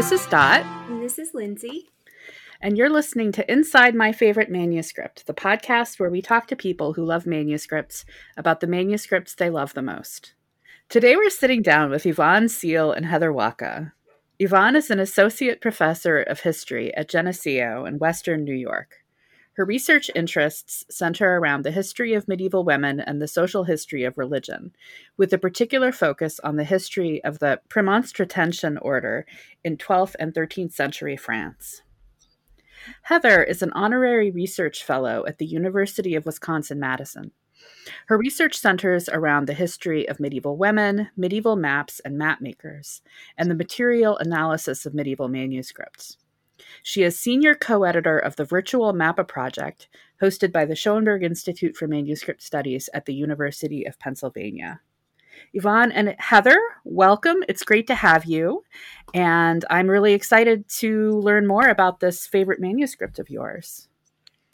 This is Dot. And this is Lindsey. And you're listening to Inside My Favorite Manuscript, the podcast where we talk to people who love manuscripts about the manuscripts they love the most. Today we're sitting down with Yvonne Seale and Heather Wacha. Yvonne is an associate professor of history at Geneseo in Western New York. Her research interests center around the history of medieval women and the social history of religion, with a particular focus on the history of the Premonstratensian order in 12th and 13th century France. Heather is an honorary research fellow at the University of Wisconsin Madison. Her research centers around the history of medieval women, medieval maps and map makers, and the material analysis of medieval manuscripts. She is senior co editor of the Virtual Mappa Project, hosted by the Schoenberg Institute for Manuscript Studies at the University of Pennsylvania. Yvonne and Heather, welcome. It's great to have you. And I'm really excited to learn more about this favorite manuscript of yours.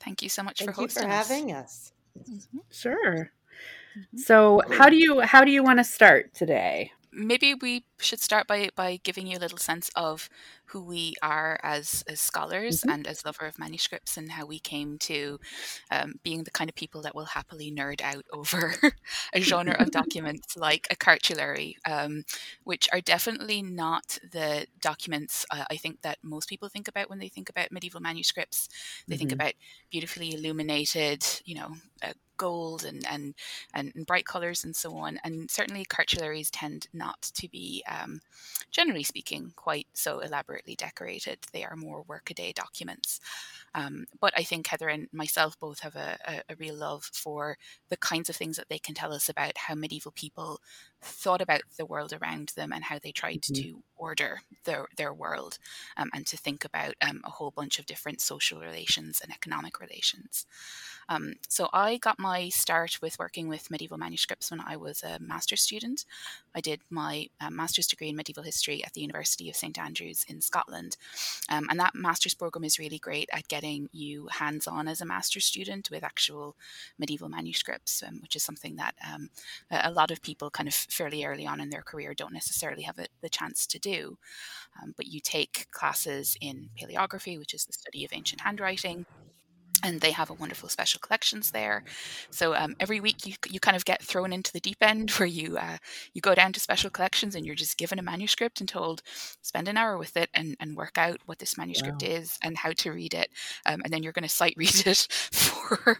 Thank you so much Thank for hosting for us. having us. Mm-hmm. Sure. Mm-hmm. So, how do you how do you want to start today? Maybe we should start by by giving you a little sense of who we are as as scholars mm-hmm. and as lover of manuscripts and how we came to um, being the kind of people that will happily nerd out over a genre of documents like a cartulary, um, which are definitely not the documents uh, I think that most people think about when they think about medieval manuscripts. They mm-hmm. think about beautifully illuminated, you know, uh, gold and, and and bright colors and so on. And certainly cartularies tend not to be um, generally speaking, quite so elaborately decorated. They are more workaday documents. Um, but I think Heather and myself both have a, a, a, real love for the kinds of things that they can tell us about how medieval people thought about the world around them and how they tried mm-hmm. to order their, their world um, and to think about um, a whole bunch of different social relations and economic relations. Um, so I got my start with working with medieval manuscripts when I was a master's student. I did my uh, master's degree in medieval history at the University of St Andrews in Scotland. Um, and that master's program is really great at getting you hands on as a master's student with actual medieval manuscripts, um, which is something that um, a lot of people kind of fairly early on in their career don't necessarily have a, the chance to do. Um, but you take classes in paleography, which is the study of ancient handwriting and they have a wonderful special collections there. So um, every week you, you kind of get thrown into the deep end where you uh, you go down to special collections and you're just given a manuscript and told spend an hour with it and, and work out what this manuscript wow. is and how to read it, um, and then you're going to sight read it for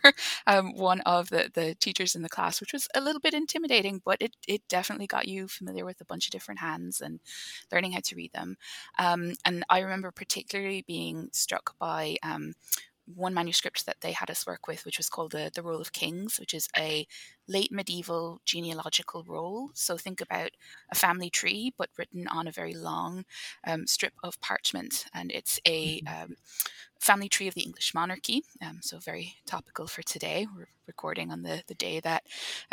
um, one of the, the teachers in the class, which was a little bit intimidating, but it it definitely got you familiar with a bunch of different hands and learning how to read them. Um, and I remember particularly being struck by um, one manuscript that they had us work with, which was called the, the Roll of Kings, which is a late medieval genealogical roll. So think about a family tree, but written on a very long um, strip of parchment. And it's a mm-hmm. um, family tree of the English monarchy. Um, so very topical for today. We're recording on the, the day that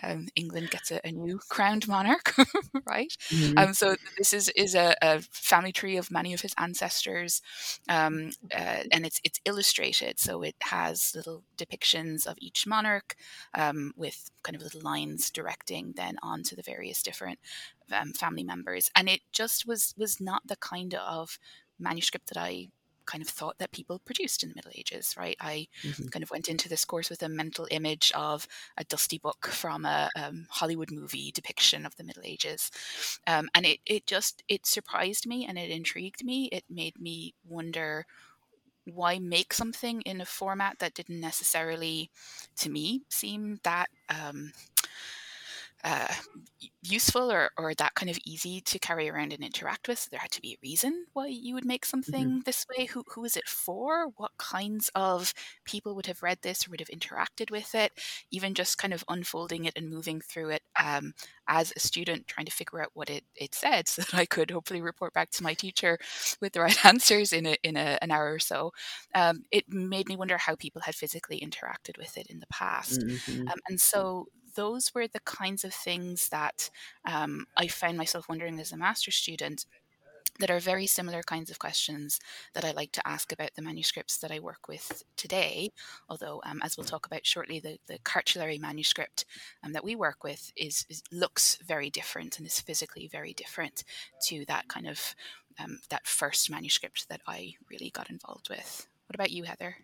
um, England gets a, a, new crowned monarch, right? Mm-hmm. Um, so this is is a, a, family tree of many of his ancestors, um, uh, and it's it's illustrated. So it has little depictions of each monarch um, with kind of little lines directing then on to the various different um, family members, and it just was was not the kind of manuscript that I kind of thought that people produced in the Middle Ages, right? I mm-hmm. kind of went into this course with a mental image of a dusty book from a um, Hollywood movie depiction of the Middle Ages, um, and it it just it surprised me and it intrigued me. It made me wonder why make something in a format that didn't necessarily, to me, seem that. Um, uh, useful or, or that kind of easy to carry around and interact with. So there had to be a reason why you would make something mm-hmm. this way. Who who is it for? What kinds of people would have read this or would have interacted with it? Even just kind of unfolding it and moving through it um, as a student, trying to figure out what it, it said, so that I could hopefully report back to my teacher with the right answers in a, in a, an hour or so. Um, it made me wonder how people had physically interacted with it in the past, mm-hmm. um, and so those were the kinds of things that um, I found myself wondering as a master's student that are very similar kinds of questions that I like to ask about the manuscripts that I work with today. Although, um, as we'll talk about shortly, the, the cartulary manuscript um, that we work with is, is, looks very different and is physically very different to that kind of um, that first manuscript that I really got involved with. What about you, Heather?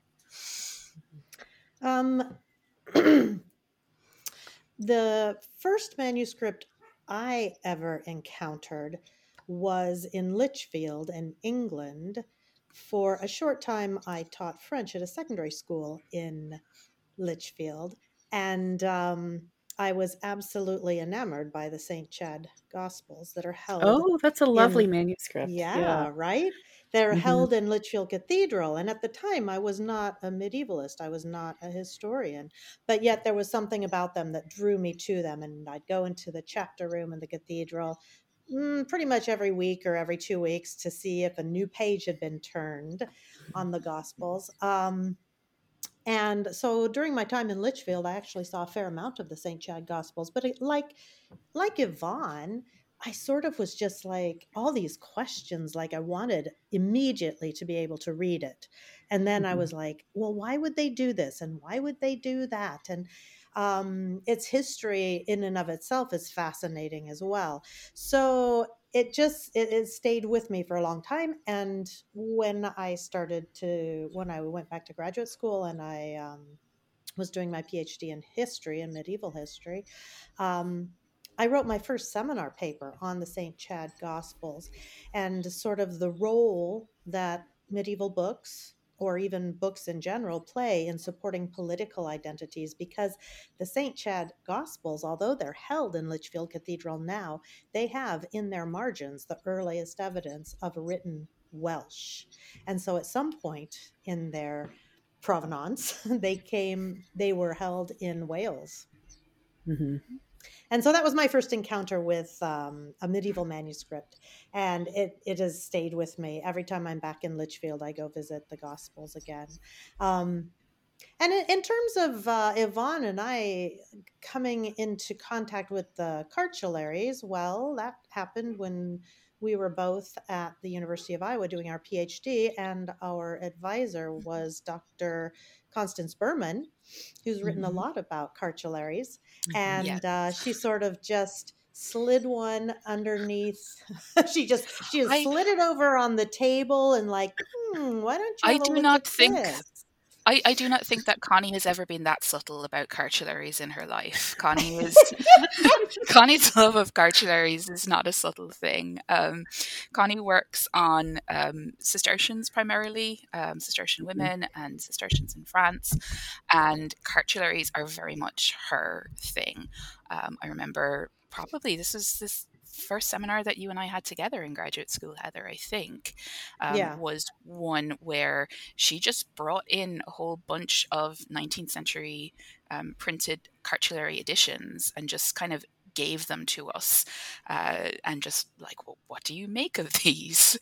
The first manuscript I ever encountered was in Lichfield in England. For a short time, I taught French at a secondary school in Lichfield. And um, I was absolutely enamored by the St. Chad Gospels that are held. Oh, that's a lovely in, manuscript. Yeah, yeah, right? They're Mhm. held in Lichfield Cathedral. And at the time, I was not a medievalist, I was not a historian. But yet, there was something about them that drew me to them. And I'd go into the chapter room in the cathedral mm, pretty much every week or every two weeks to see if a new page had been turned on the Gospels. Um, and so during my time in Lichfield, I actually saw a fair amount of the St. Chad Gospels. But it, like, like Yvonne, I sort of was just like all these questions, like I wanted immediately to be able to read it. And then I Mhm. was like, well, why would they do this? And why would they do that? And um, its history in and of itself is fascinating as well. So it just it, it stayed with me for a long time. And when I started to when I went back to graduate school and I um, was doing my PhD in history and medieval history, um, I wrote my first seminar paper on the St. Chad Gospels and sort of the role that medieval books or even books in general play in supporting political identities because the St. Chad Gospels, although they're held in Lichfield Cathedral now, they have in their margins the earliest evidence of written Welsh. And so at some point in their provenance, they came, they were held in Wales. Mhm. And so that was my first encounter with um, a medieval manuscript, and it, it has stayed with me. Every time I'm back in Lichfield, I go visit the Gospels again. Um, and in, in terms of uh, Yvonne and I coming into contact with the cartularies, well, that happened when we were both at the University of Iowa doing our PhD, and our advisor was Dr. Constance Berman, who's written a Mhm. lot about cartularies Mhm. and Yes. uh, she sort of just slid one underneath. she just she just I- slid it over on the table and like, hmm, why don't you? I do not think- this?" I, I do not think that Connie has ever been that subtle about cartularies in her life. Connie is Connie's love of cartularies is not a subtle thing. Um, Connie works on um, Cistercians primarily, um, Cistercian women and Cistercians in France, and cartularies are very much her thing. Um, I remember probably this is this first seminar that you and I had together in graduate school, Heather. I think um, Yeah. was one where she just brought in a whole bunch of 19th century um, printed cartulary editions and just kind of gave them to us uh, and just like well, what do you make of these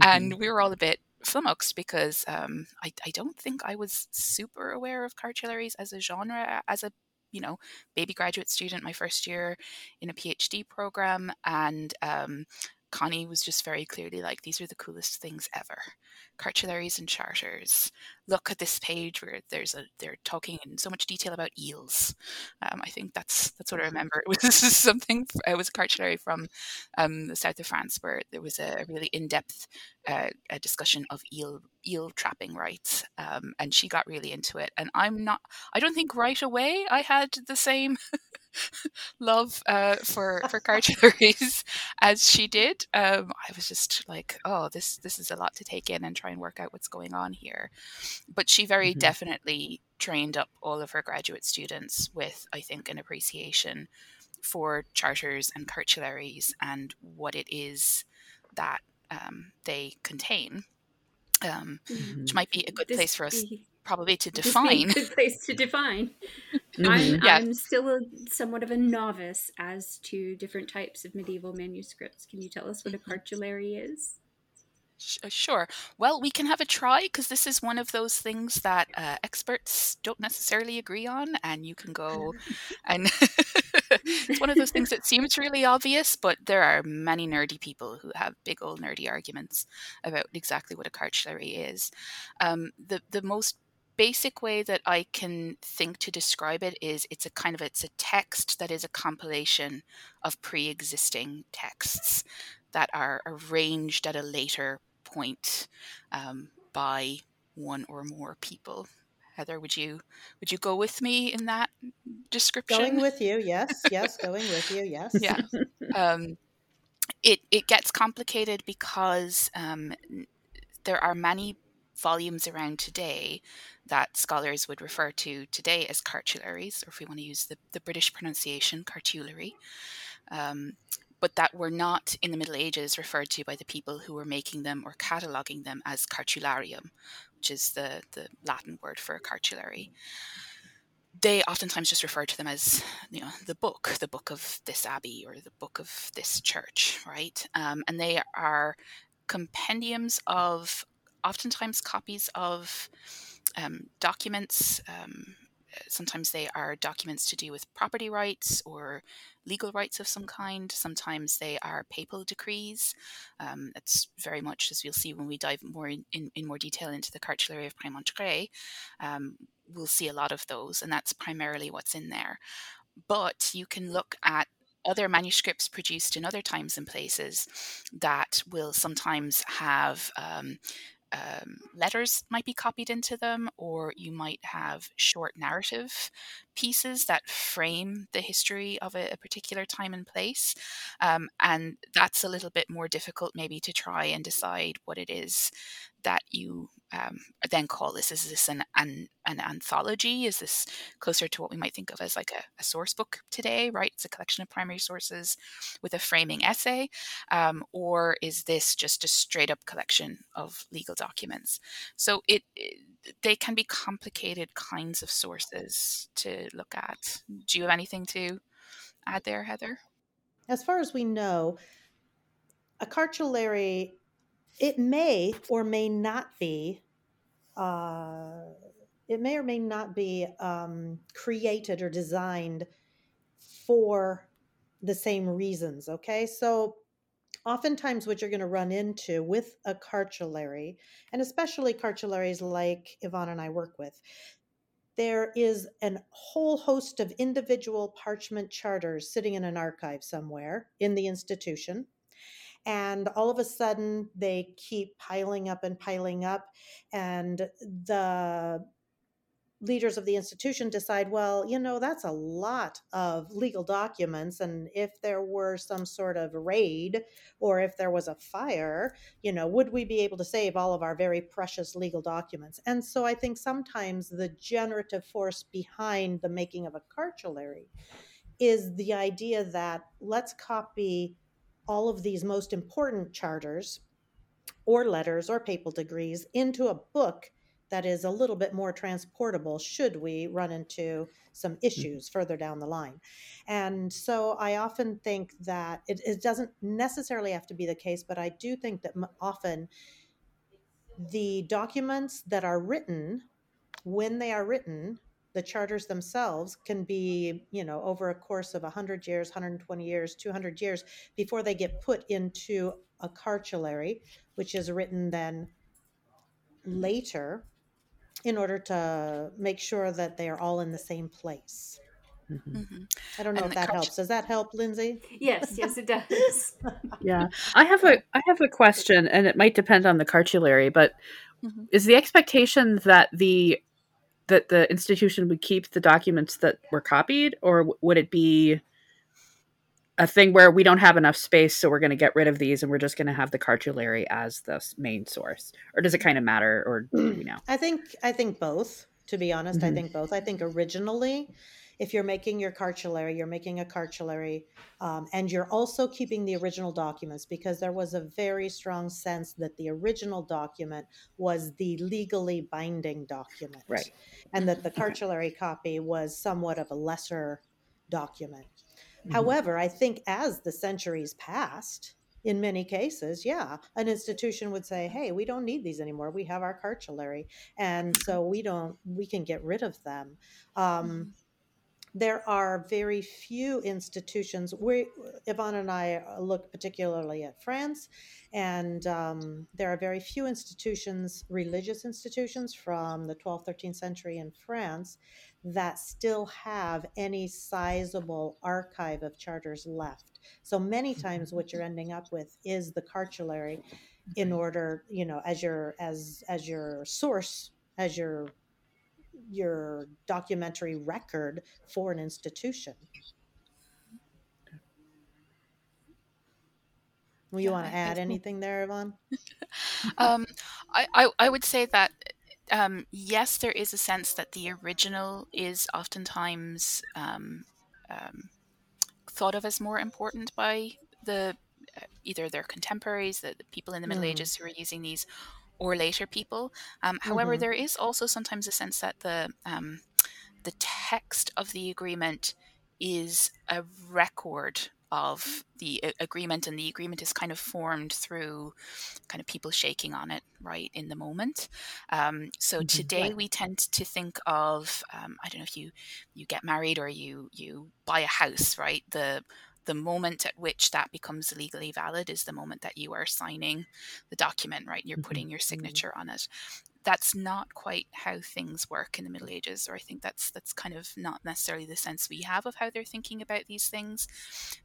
and we were all a bit flummoxed because um, I, I don't think i was super aware of cartularies as a genre as a you know baby graduate student my first year in a phd program and um, connie was just very clearly like these are the coolest things ever cartularies and charters look at this page where there's a they're talking in so much detail about eels um, I think that's that's what I remember. It was something. It was a cartulary from um, the south of France where there was a really in-depth uh, a discussion of eel eel trapping rights, um, and she got really into it. And I'm not. I don't think right away I had the same love uh, for for cartularies as she did. Um, I was just like, oh, this this is a lot to take in and try and work out what's going on here. But she very Mhm. definitely trained up all of her graduate students with, I think, an appreciation for charters and cartularies and what it is that um, they contain. Um, Mhm. which might be a good This place for us be- probably to define. good place to define. Mhm. I'm, Yeah. I'm still a, somewhat of a novice as to different types of medieval manuscripts. Can you tell us what a cartulary is? Uh, Sure. Well, we can have a try because this is one of those things that uh, experts don't necessarily agree on, and you can go and it's one of those things that seems really obvious, but there are many nerdy people who have big old nerdy arguments about exactly what a cartulary is. Um, the the most basic way that I can think to describe it is it's a kind of it's a text that is a compilation of pre-existing texts that are arranged at a later point um, by one or more people. Heather, would you would you go with me in that description? Going with you, yes, yes, going with you, yes. Yeah. Um, it it gets complicated because um, there are many volumes around today that scholars would refer to today as cartularies, or if we want to use the, the British pronunciation, cartulary. Um, but that were not in the Middle Ages referred to by the people who were making them or cataloguing them as cartularium, which is the, the Latin word for cartulary. They oftentimes just refer to them as, you know, the book, the book of this abbey or the book of this church, right? Um, and they are compendiums of oftentimes copies of um, documents. Um, sometimes they are documents to do with property rights or legal rights of some kind. Sometimes they are papal decrees. Um, very much, as we'll see when we dive more in, in, in more detail into the Cartulary of Prémontré, um, we'll see a lot of those, and that's primarily what's in there. But you can look at other manuscripts produced in other times and places that will sometimes have um, um, letters might be copied into them, or you might have short narrative pieces that frame the history of a, a particular time and place. Um, and that's a little bit more difficult, maybe, to try and decide what it is that you um, then call this? Is this an, an, an anthology? Is this closer to what we might think of as like a, a, source book today, right? It's a collection of primary sources with a framing essay. Um, or is this just a straight up collection of legal documents? So it, it they can be complicated kinds of sources to look at. Do you have anything to add there, Heather? As far as we know, a cartulary it may or may not be uh, it may or may not be um, created or designed for the same reasons okay? So oftentimes what you're going to run into with a cartulary and especially cartularies like yvonne and i work with there is a whole host of individual parchment charters sitting in an archive somewhere in the institution and all of a sudden they keep piling up and piling up and the leaders of the institution decide well you know that's a lot of legal documents and if there were some sort of raid or if there was a fire you know would we be able to save all of our very precious legal documents? And so i think sometimes the generative force behind the making of a cartulary is the idea that let's copy all of these most important charters or letters or papal decrees into a book that is a little bit more transportable should we run into some mm-hmm. issues further down the line. And so I often think that it, it doesn't necessarily have to be the case, but I do think that often the documents that are written, when they are written, the charters themselves can be, you know, over a course of 100 years, 120 years, 200 years before they get put into a cartulary, which is written then later in order to make sure that they are all in the same place. Mm-hmm. Mm-hmm. I don't know and if that cart- helps. Does that help, Lindsey? Yes, yes, it does. yeah, I have a I have a question, and it might depend on the cartulary, but mm-hmm. is the expectation that the that the institution would keep the documents that were copied, or would it be a thing where we don't have enough space, so we're going to get rid of these and we're just going to have the cartulary as the main source, or does it kind of matter, or do we know? I think I think both. To be honest, mm-hmm. I think both. I think originally if you're making your cartulary, you're making a cartulary, um, and you're also keeping the original documents because there was a very strong sense that the original document was the legally binding document. Right. And that the cartulary copy was somewhat of a lesser document. Mm-hmm. However, I think as the centuries passed, in many cases, yeah, an institution would say, "Hey, we don't need these anymore. We have our cartulary, and so we don't. We can get rid of them." Um, there are very few institutions. We, Yvonne and I look particularly at France, and um, there are very few institutions, religious institutions from the 12th, 13th century in France that still have any sizable archive of charters left. So many times what you're ending up with is the cartulary in order, you know, as your as as your source, as your your documentary record for an institution. Will you Yeah, want to add anything there, Yvonne? Um, I, I, I would say that um, yes, there is a sense that the original is oftentimes um, um, thought of as more important by the uh, either their contemporaries, the, the people in the Middle Mm. Ages who are using these, or later people. Um, however, Mhm. there is also sometimes a sense that the um, the text of the agreement is a record of the agreement, and the agreement is kind of formed through kind of people shaking on it right in the moment. Um, so Mhm. today Right. we tend to think of um, I don't know if you you get married or you you buy a house, right? The the moment at which that becomes legally valid is the moment that you are signing the document, right? You're Mhm. putting your signature on it. That's not quite how things work in the Middle Ages, or I think that's that's kind of not necessarily the sense we have of how they're thinking about these things.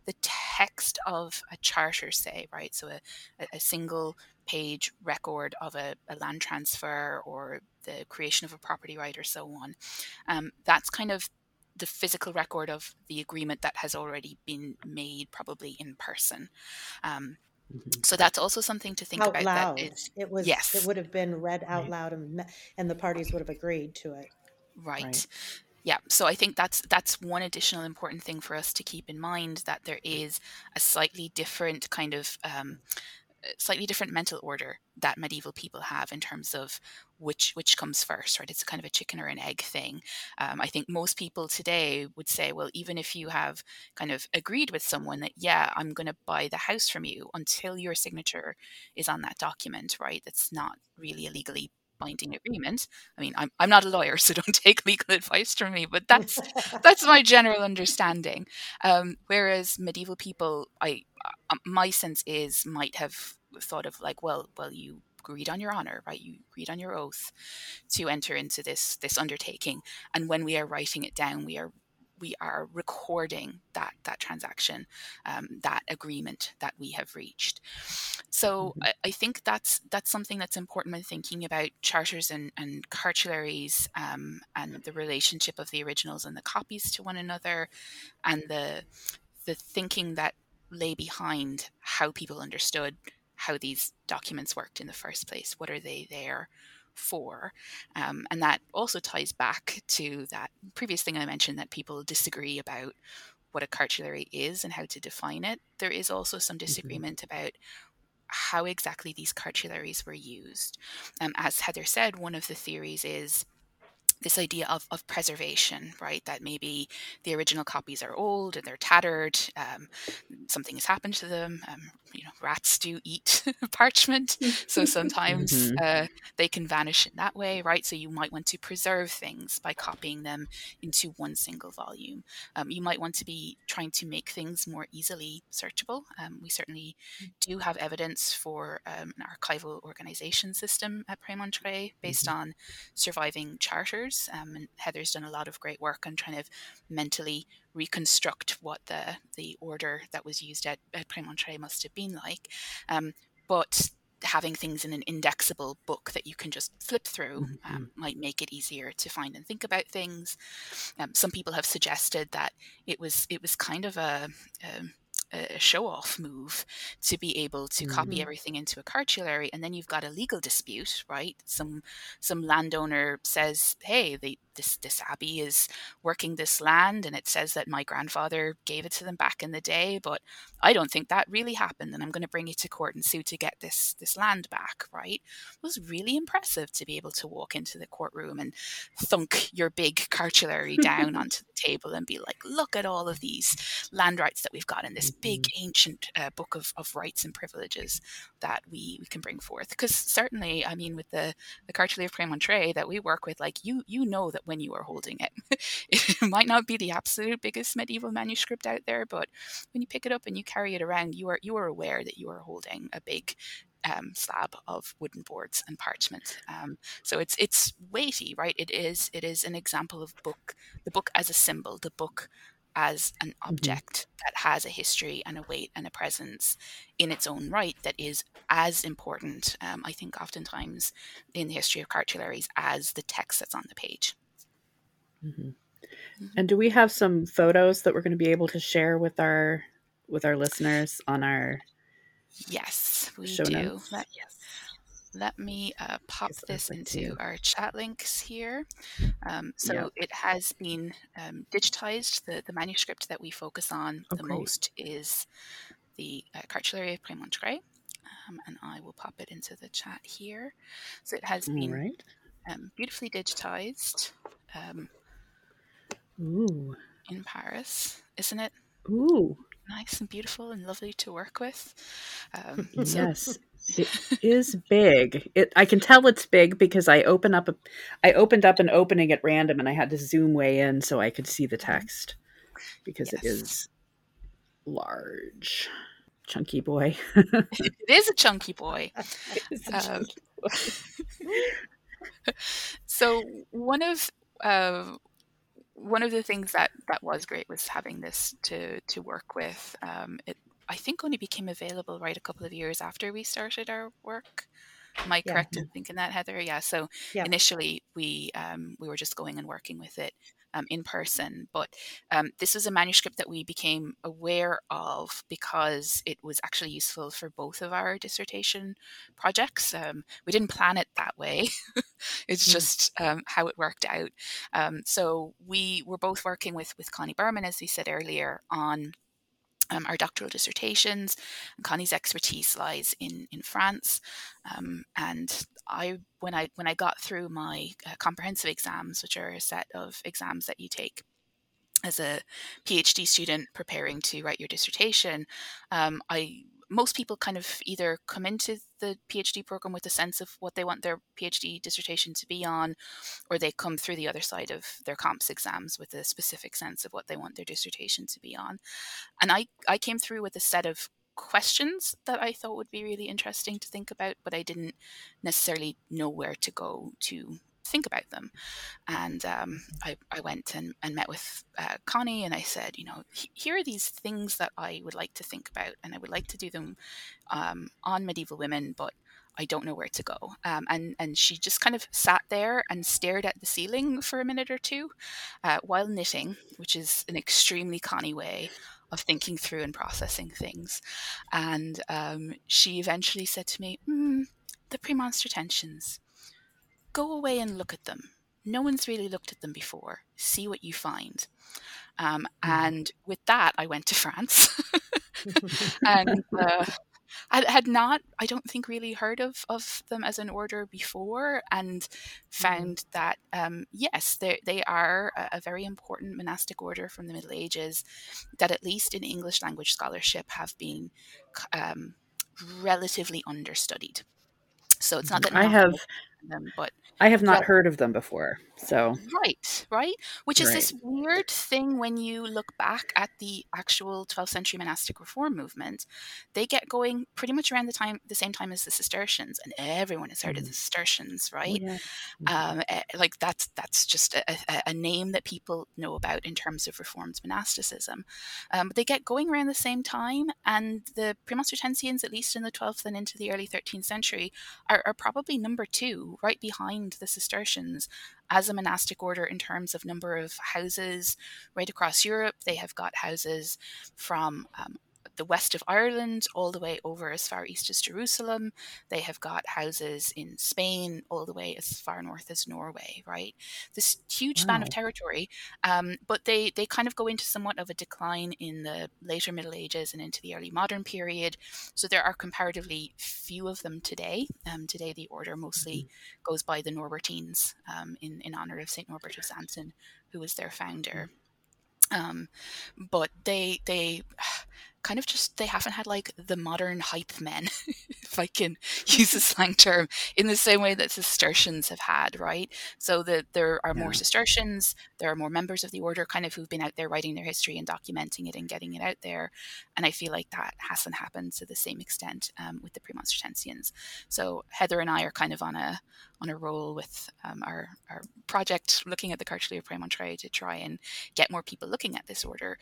The text of a charter, say, right? So a, a- a single page record of a, a land transfer or the creation of a property right or so on. Um, that's kind of the physical record of the agreement that has already been made, probably in person. Um, Mhm. so that's also something to think out about. loud. That is it was yes. it would have been read out Right. loud and and the parties would have agreed to it. right. Right. Yeah, so I think that's that's one additional important thing for us to keep in mind that there is a slightly different kind of um, slightly different mental order that medieval people have in terms of which which comes first, right? It's kind of a chicken or an egg thing. Um, I think most people today would say, well, even if you have kind of agreed with someone that, yeah, I'm going to buy the house from you, until your signature is on that document, right? That's not really a legally binding agreement. I mean, I'm I'm not a lawyer, so don't take legal advice from me, but that's that's my general understanding. Um, whereas medieval people, I uh, my sense is might have thought of like, well, well, you agreed on your honor, right? You agreed on your oath to enter into this this undertaking, and when we are writing it down, we are we are recording that that transaction, um, that agreement that we have reached. So Mhm. I, I think that's that's something that's important when thinking about charters and, and cartularies um, and the relationship of the originals and the copies to one another, and the the thinking that lay behind how people understood how these documents worked in the first place. What are they there for? Um, and that also ties back to that previous thing I mentioned that people disagree about what a cartulary is and how to define it. There is also some disagreement about how exactly these cartularies were used. Um, as Heather said, one of the theories is this idea of, of preservation, right? That maybe the original copies are old and they're tattered, um, something has happened to them. Um, you know, rats do eat parchment, so sometimes Mhm. uh, they can vanish in that way, right? So you might want to preserve things by copying them into one single volume. Um, you might want to be trying to make things more easily searchable. Um, we certainly do have evidence for um, an archival organization system at Prémontré based on surviving charters. Um, and Heather's done a lot of great work on trying to mentally reconstruct what the the order that was used at, at Prémontré must have been like. Um, but having things in an indexable book that you can just flip through um, might make it easier to find and think about things. Um, some people have suggested that it was it was kind of a, um, a, a show off move to be able to copy Mhm. everything into a cartulary, and then you've got a legal dispute, right? Some some landowner says, "Hey, they, this this abbey is working this land, and it says that my grandfather gave it to them back in the day, but I don't think that really happened, and I'm going to bring it to court and sue to get this this land back." Right? It was really impressive to be able to walk into the courtroom and thunk your big cartulary down onto the table and be like, "Look at all of these land rights that we've got in this big ancient uh, book of, of rights and privileges that we, we can bring forth. Because certainly, I mean, with the the Cartulaire of Prémontré that we work with, like you you know that when you are holding it, it might not be the absolute biggest medieval manuscript out there, but when you pick it up and you carry it around, you are you are aware that you are holding a big um, slab of wooden boards and parchment. Um, so it's it's weighty, right? It is it is an example of book, the book as a symbol, the book as an mm-hmm. object mm-hmm. that has a history and a weight and a presence in its own right that is as important, um, I think, oftentimes in the history of cartularies as the text that's on the page. Mm-hmm. Mm-hmm. And do we have some photos that we're going to be able to share with our with our listeners on our Yes, we do. Let, yes. Let me uh, pop yes, this into our chat links here. Um, so yep. it has been um, digitized. The, the manuscript that we focus on oh, the great. most is the uh, Cartulaire Prémontré. Um, and I will pop it into the chat here. So it has been right. um, beautifully digitized. Um, Ooh. In Paris, isn't it? Ooh nice and beautiful and lovely to work with. Um, yes, it is big. It I can tell it's big because I open up a, I opened up an opening at random and I had to zoom way in so I could see the mm-hmm. text because yes. it is large, chunky boy. it is a chunky boy. A um, chunky boy. so one of uh, one of the things that that was great was having this to to work with. Um, it I think only became available right a couple of years after we started our work. Am I correct yeah. in thinking that, Heather? Yeah. So yeah. initially we um, we were just going and working with it um, in person. But um, this was a manuscript that we became aware of because it was actually useful for both of our dissertation projects. Um, we didn't plan it that way, it's mm. just um, how it worked out. Um, so we were both working with, with Connie Berman, as we said earlier, on um, our doctoral dissertations. And Connie's expertise lies in in France, um, and I when I when I got through my uh, comprehensive exams, which are a set of exams that you take as a PhD student preparing to write your dissertation, um, I most people kind of either come into the PhD program with a sense of what they want their PhD dissertation to be on, or they come through the other side of their comps exams with a specific sense of what they want their dissertation to be on. And I, I came through with a set of questions that I thought would be really interesting to think about, but I didn't necessarily know where to go to think about them. And um, I, I, went and, and met with uh, Connie and I said, you know, here are these things that I would like to think about and I would like to do them um, on medieval women, but I don't know where to go. Um, and, and she just kind of sat there and stared at the ceiling for a minute or two uh, while knitting, which is an extremely Connie way of thinking through and processing things. And um, she eventually said to me, mm, the Premonstratensians go away and look at them. No one's really looked at them before. See what you find. Um, mm. And with that, I went to France. and uh, I had not, I don't think, really heard of, of them as an order before, and mm. found that um, yes, they are a, a, very important monastic order from the Middle Ages that, at least in English language scholarship, have been um, relatively understudied. So it's not that I have them, but I have not heard of them before. So right, right, which is right. this weird thing when you look back at the actual 12th century monastic reform movement. They get going pretty much around the time, the same time as the Cistercians, and everyone has heard mm. of the Cistercians, oh, right? Yeah. mm-hmm. um, eh, like that's that's just a, a, a, name that people know about in terms of Reformed monasticism. Um, but they get going around the same time, and the Premonstratensians, at least in the 12th and into the early 13th century, are, are probably number two, right behind the Cistercians as a monastic order in terms of number of houses right across Europe. They have got houses from um, the west of Ireland all the way over as far east as Jerusalem. They have got houses in Spain all the way as far north as Norway, right? This huge span of territory. Um, but they, they kind of go into somewhat of a decline in the later Middle Ages and into the early modern period. So there are comparatively few of them today. Um, today, the order mostly mm-hmm. goes by the Norbertines um, in, in honor of St. Norbert of Xanten, who was their founder. Mm-hmm. Um, but they they kind of just they haven't had like the modern hype men, if I can use a slang term, in the same way that Cistercians have had, right? So that there are yeah. more Cistercians, there are more members of the order kind of who've been out there writing their history and documenting it and getting it out there. And I feel like that hasn't happened to the same extent um, with the Premonstratensians. So Heather and I are kind of on a on a roll with um, our, our project looking at the Cartulaire Prémontré to try and get more people looking at this order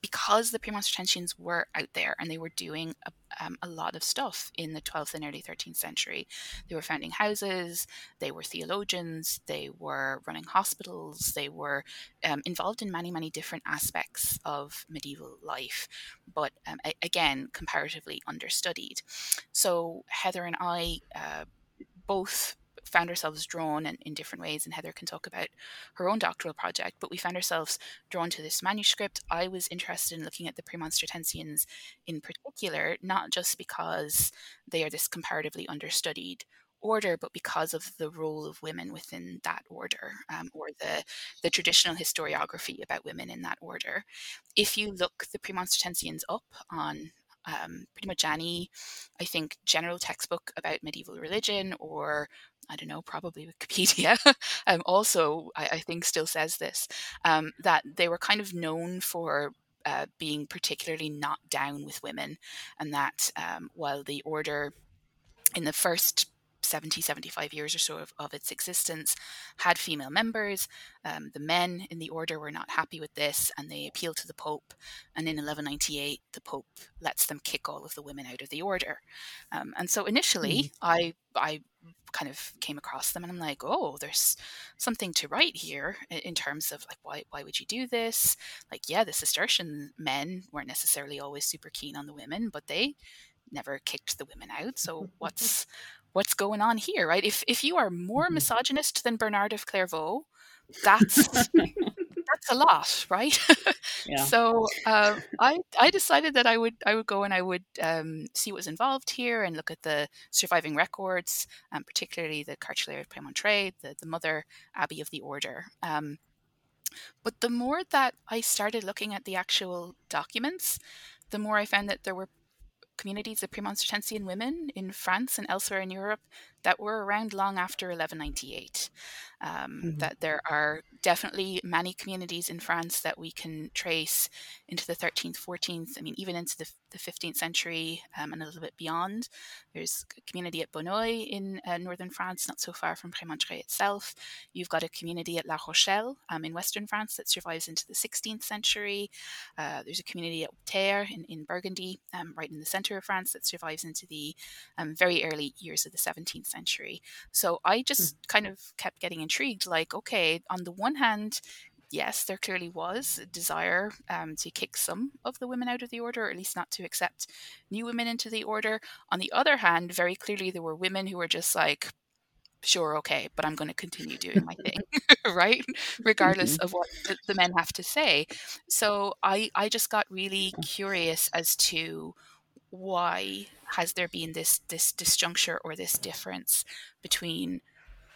because the Premonstratensians were out there and they were doing a, um, a, lot of stuff in the 12th and early 13th century. They were founding houses, they were theologians, they were running hospitals, they were um, involved in many, many different aspects of medieval life, but um, a- again, comparatively understudied. So Heather and I uh, both found ourselves drawn in, in different ways, and Heather can talk about her own doctoral project, but we found ourselves drawn to this manuscript. I was interested in looking at the Premonstratensians in particular, not just because they are this comparatively understudied order, but because of the role of women within that order, um, or the the traditional historiography about women in that order. If you look the Premonstratensians up on um, pretty much any, I think, general textbook about medieval religion or I don't know, probably Wikipedia, um, also, I, I, think, still says this um, that they were kind of known for uh, being particularly not down with women, and that um, while the order in the first 70, 75 years or so of, of its existence, had female members. Um, the men in the order were not happy with this and they appealed to the Pope. And in 1198, the Pope lets them kick all of the women out of the order. Um, and so initially, mm. I, I kind of came across them and I'm like, oh, there's something to write here in terms of like, why, why would you do this? Like, yeah, the Cistercian men weren't necessarily always super keen on the women, but they never kicked the women out. So what's what's going on here, right? If if you are more mm-hmm. misogynist than Bernard of Clairvaux, that's that's a lot, right? Yeah. so uh, I I decided that I would I would go and I would um, see what was involved here and look at the surviving records, um, particularly the Cartulaire of Prémontré, the the mother abbey of the order. Um, but the more that I started looking at the actual documents, the more I found that there were communities of Premonstratensian women in France and elsewhere in Europe that were around long after 1198. Um, mm-hmm. That there are definitely many communities in France that we can trace into the 13th, 14th, I mean, even into the, the 15th century um, and a little bit beyond. There's a community at Bonneuil in uh, northern France, not so far from Prémontré itself. You've got a community at La Rochelle um, in western France that survives into the 16th century. Uh, there's a community at Terre in, in Burgundy, um, right in the center of France, that survives into the um, very early years of the 17th century. So I just mm. kind of kept getting intrigued like, okay, on the one hand, yes, there clearly was a desire um, to kick some of the women out of the order, or at least not to accept new women into the order. On the other hand, very clearly there were women who were just like, sure, okay, but I'm going to continue doing my thing, right? Regardless mm-hmm. of what the, the, men have to say. So I, I just got really curious as to why has there been this this disjuncture or this difference between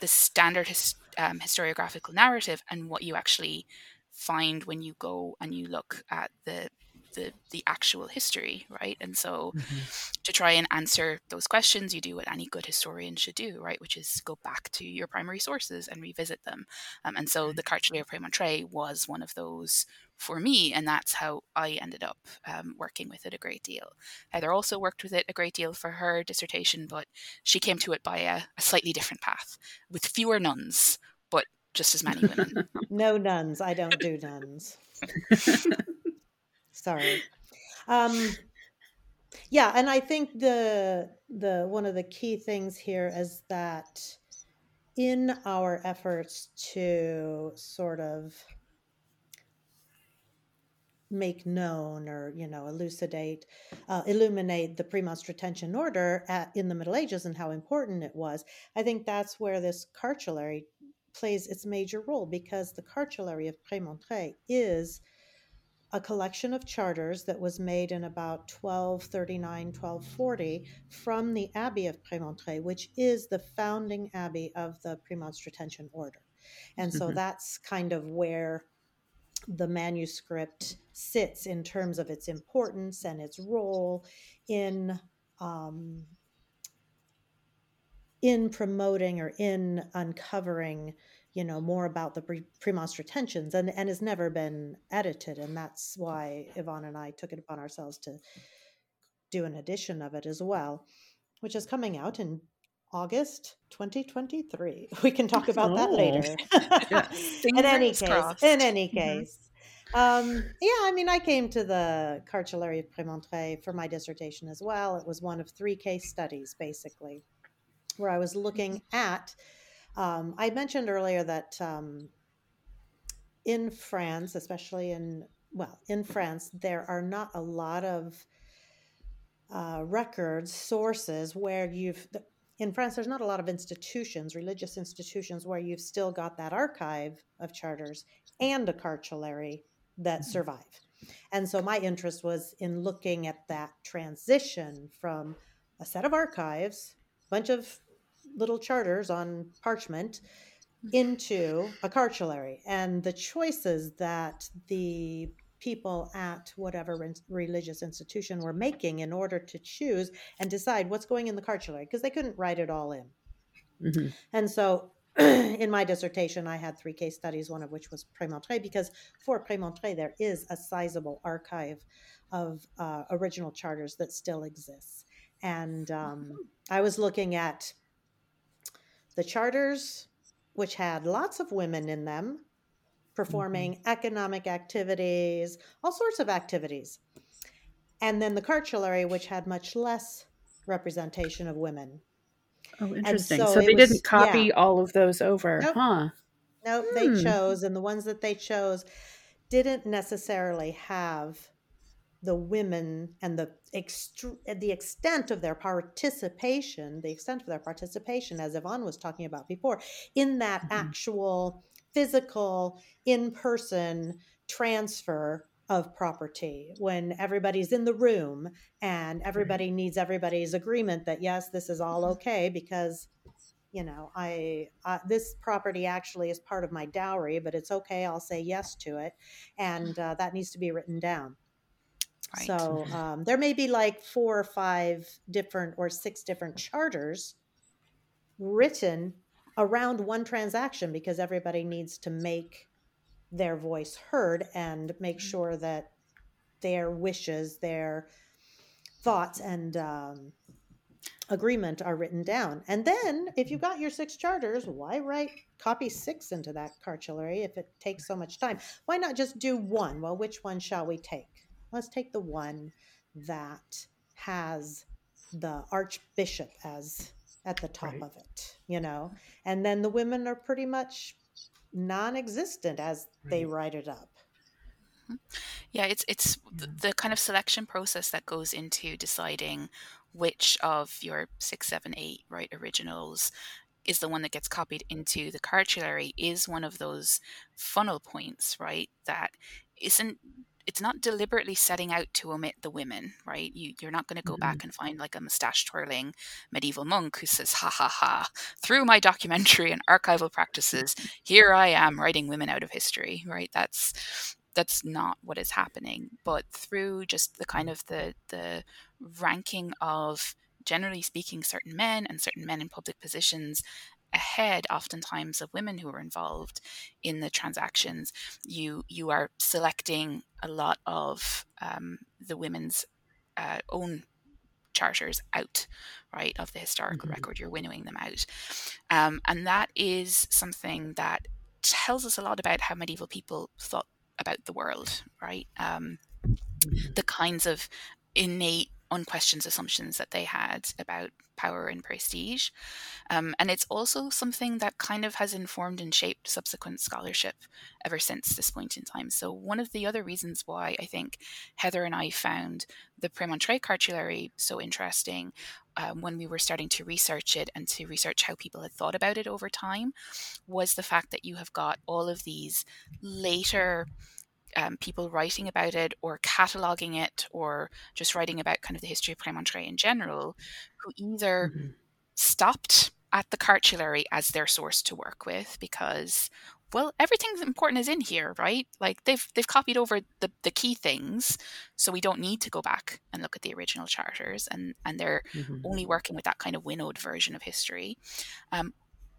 the standard his, um, historiographical narrative and what you actually find when you go and you look at the the the actual history, right? And so mm-hmm. to try and answer those questions, you do what any good historian should do, right? Which is go back to your primary sources and revisit them. Um, and so the Cartulaire Prémontré was one of those for me, and that's how I ended up um, working with it a great deal. Heather also worked with it a great deal for her dissertation, but she came to it by a, a slightly different path with fewer nuns, but just as many women. no nuns. I don't do nuns. Sorry. Um, yeah, and I think the the one of the key things here is that in our efforts to sort of make known or you know elucidate uh, illuminate the premonstratensian order at, in the middle ages and how important it was i think that's where this cartulary plays its major role because the cartulary of prémontré is a collection of charters that was made in about 1239, 1240 from the Abbey of Prémontré, which is the founding abbey of the Premonstratensian order. And so mm-hmm. that's kind of where the manuscript sits in terms of its importance and its role in um, in promoting or in uncovering you know more about the pre- premonstrate and and has never been edited. And that's why yvonne and i took it upon ourselves to do an edition of it as well which is coming out in august 2023 we can talk about that Oh. later Yes. in any case in any Mhm. case um, yeah, I mean, I came to the Cartulary of Prémontré for my dissertation as well. It was one of three case studies, basically, where I was looking at. Um, I mentioned earlier that um, in France, especially in well, in France, there are not a lot of uh, records, sources where you've in France, there's not a lot of institutions, religious institutions, where you've still got that archive of charters and a cartulary that mm-hmm. survive. And so my interest was in looking at that transition from a set of archives, a bunch of little charters on parchment, mm-hmm. into a cartulary, and the choices that the people at whatever re- religious institution were making in order to choose and decide what's going in the cartulary because they couldn't write it all in. Mhm. And so in my dissertation, I had three case studies, one of which was Prémontré, because for Prémontré, there is a sizable archive of uh, original charters that still exists. And um, I was looking at the charters, which had lots of women in them performing economic activities, all sorts of activities. And then the cartulary, which had much less representation of women. Oh, interesting. so So, they was- didn't copy yeah. all of those over, Nope. huh? No, Hmm. they chose, and the ones that they chose didn't necessarily have the women and the extr- the extent of their participation, the extent of their participation, as Yvonne was talking about before, in that Mhm. actual physical, in person transfer of property when everybody's in the room and everybody needs everybody's agreement that yes, this is all okay because you know i uh, this property actually is part of my dowry but it's okay i'll say yes to it and uh, that needs to be written down. Right. so um, there may be like four or five different or six different charters written around one transaction because everybody needs to make their voice heard and make sure that their wishes their thoughts and um, agreement are written down. And then, if you've got your six charters, why write copy six into that cartulary if it takes so much time? Why not just do one? Well, which one shall we take? Let's take the one that has the archbishop as at the top Right. of it, you know? And then the women are pretty much non existent as they write it up. Mm-hmm. Yeah, it's it's th- the kind of selection process that goes into deciding which of your six, seven, eight, right, originals is the one that gets copied into the cartulary is one of those funnel points, right? That isn't it's not deliberately setting out to omit the women, right? You, you're not going to go mm-hmm. back and find like a mustache twirling medieval monk who says, ha ha ha, through my documentary and archival practices, here I am writing women out of history, right? That's that's not what is happening but through just the kind of the the ranking of generally speaking certain men and certain men in public positions ahead oftentimes of women who are involved in the transactions you you are selecting a lot of um, the women's uh, own charters out right of the historical Mhm. record you're winnowing them out um, and that is something that tells us a lot about how medieval people thought about the world, right? Um, the kinds of innate, unquestioned assumptions that they had about power and prestige. Um, and it's also something that kind of has informed and shaped subsequent scholarship ever since this point in time. So, one of the other reasons why I think Heather and I found the Prémontré cartulary so interesting um, when we were starting to research it and to research how people had thought about it over time was the fact that you have got all of these later um, people writing about it or cataloging it or just writing about kind of the history of Prémontré in general who either Mhm. stopped at the cartulary as their source to work with because well, everything important is in here, right? Like they've they've copied over the, the key things, so we don't need to go back and look at the original charters, and and they're mm-hmm. only working with that kind of winnowed version of history, um,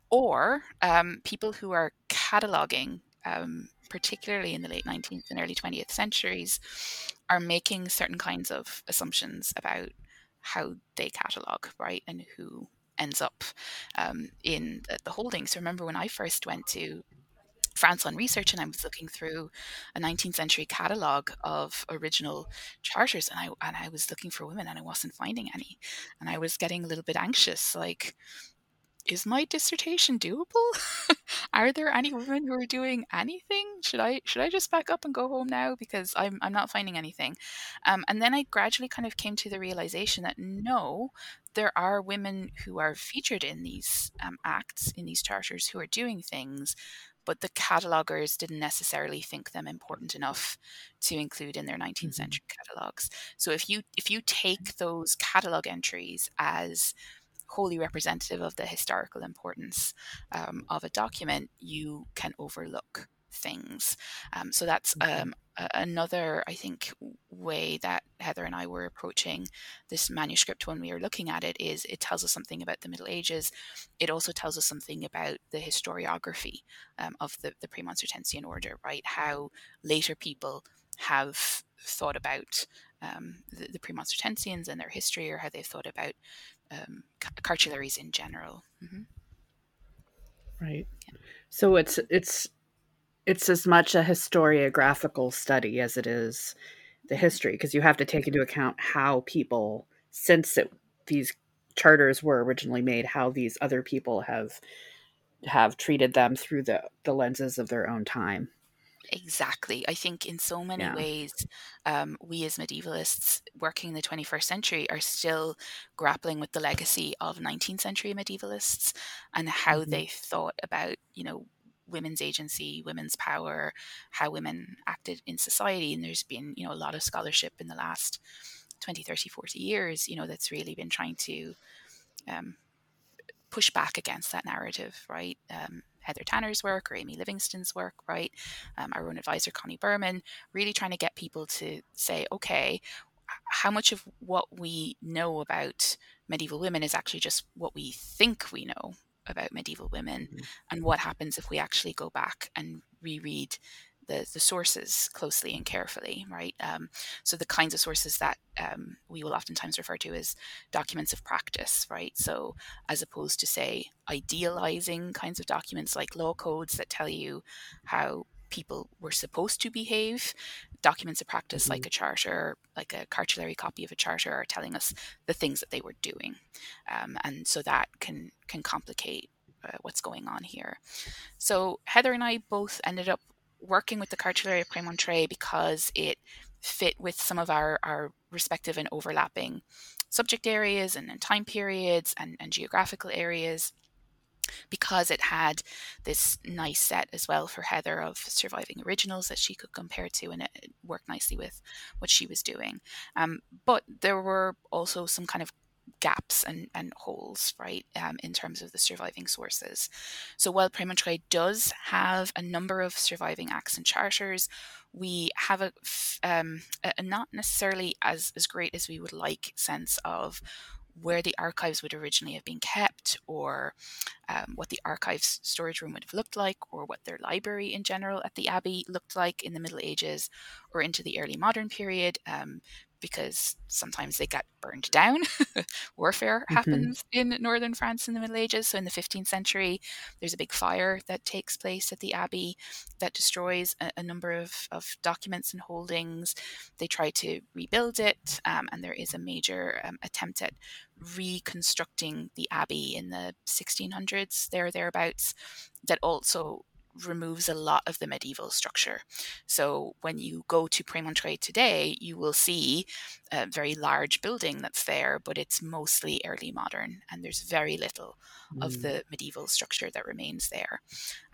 or um, people who are cataloging, um, particularly in the late 19th and early 20th centuries, are making certain kinds of assumptions about how they catalog, right, and who ends up um, in the, the holdings. So remember when I first went to France on research and I was looking through a 19th century catalogue of original charters and I and I was looking for women and I wasn't finding any. And I was getting a little bit anxious, like, is my dissertation doable? are there any women who are doing anything? Should I should I just back up and go home now because I'm I'm not finding anything? Um, and then I gradually kind of came to the realization that no, there are women who are featured in these um, acts in these charters who are doing things but the catalogers didn't necessarily think them important enough to include in their 19th mm-hmm. century catalogs. So if you if you take those catalog entries as wholly representative of the historical importance um, of a document, you can overlook things. Um, so that's um, another, I think, way that Heather and I were approaching this manuscript when we were looking at it is it tells us something about the Middle Ages. It also tells us something about the historiography um, of the, the Premonstratensian order, right? How later people have thought about um, the, the Premonstratensians and their history, or how they've thought about um, cartularies in general. Mm-hmm. Right. Yeah. So it's it's it's as much a historiographical study as it is the history because you have to take into account how people since it, these charters were originally made how these other people have have treated them through the the lenses of their own time exactly i think in so many yeah. ways um, we as medievalists working in the 21st century are still grappling with the legacy of 19th century medievalists and how mm-hmm. they thought about you know women's agency, women's power, how women acted in society. And there's been, you know, a lot of scholarship in the last 20, 30, 40 years, you know, that's really been trying to um, push back against that narrative, right? Um, Heather Tanner's work or Amy Livingstone's work, right? Um, our own advisor, Connie Berman, really trying to get people to say, okay, how much of what we know about medieval women is actually just what we think we know about medieval women mm-hmm. and what happens if we actually go back and reread the, the sources closely and carefully, right? Um, so the kinds of sources that um, we will oftentimes refer to as documents of practice, right? So as opposed to say idealizing kinds of documents like law codes that tell you how people were supposed to behave, documents of practice mm-hmm. like a charter, like a cartulary copy of a charter, are telling us the things that they were doing, um, and so that can can complicate uh, what's going on here. So Heather and I both ended up working with the cartulary of Prémontré because it fit with some of our, our respective and overlapping subject areas and, and time periods and, and geographical areas because it had this nice set as well for Heather of surviving originals that she could compare to, and it worked nicely with what she was doing. Um, but there were also some kind of gaps and, and holes, right, um, in terms of the surviving sources. So while Prémontré does have a number of surviving acts and charters, we have a, um, a not necessarily as, as great as we would like sense of where the archives would originally have been kept, or um, what the archives storage room would have looked like, or what their library in general at the Abbey looked like in the Middle Ages or into the early modern period. Um, because sometimes they get burned down. Warfare mm-hmm. happens in northern France in the Middle Ages. So in the 15th century, there's a big fire that takes place at the abbey that destroys a, a number of, of documents and holdings. They try to rebuild it, um, and there is a major um, attempt at reconstructing the abbey in the 1600s, there thereabouts, that also removes a lot of the medieval structure. So when you go to Prémontré today, you will see a very large building that's there, but it's mostly early modern, and there's very little mm. of the medieval structure that remains there.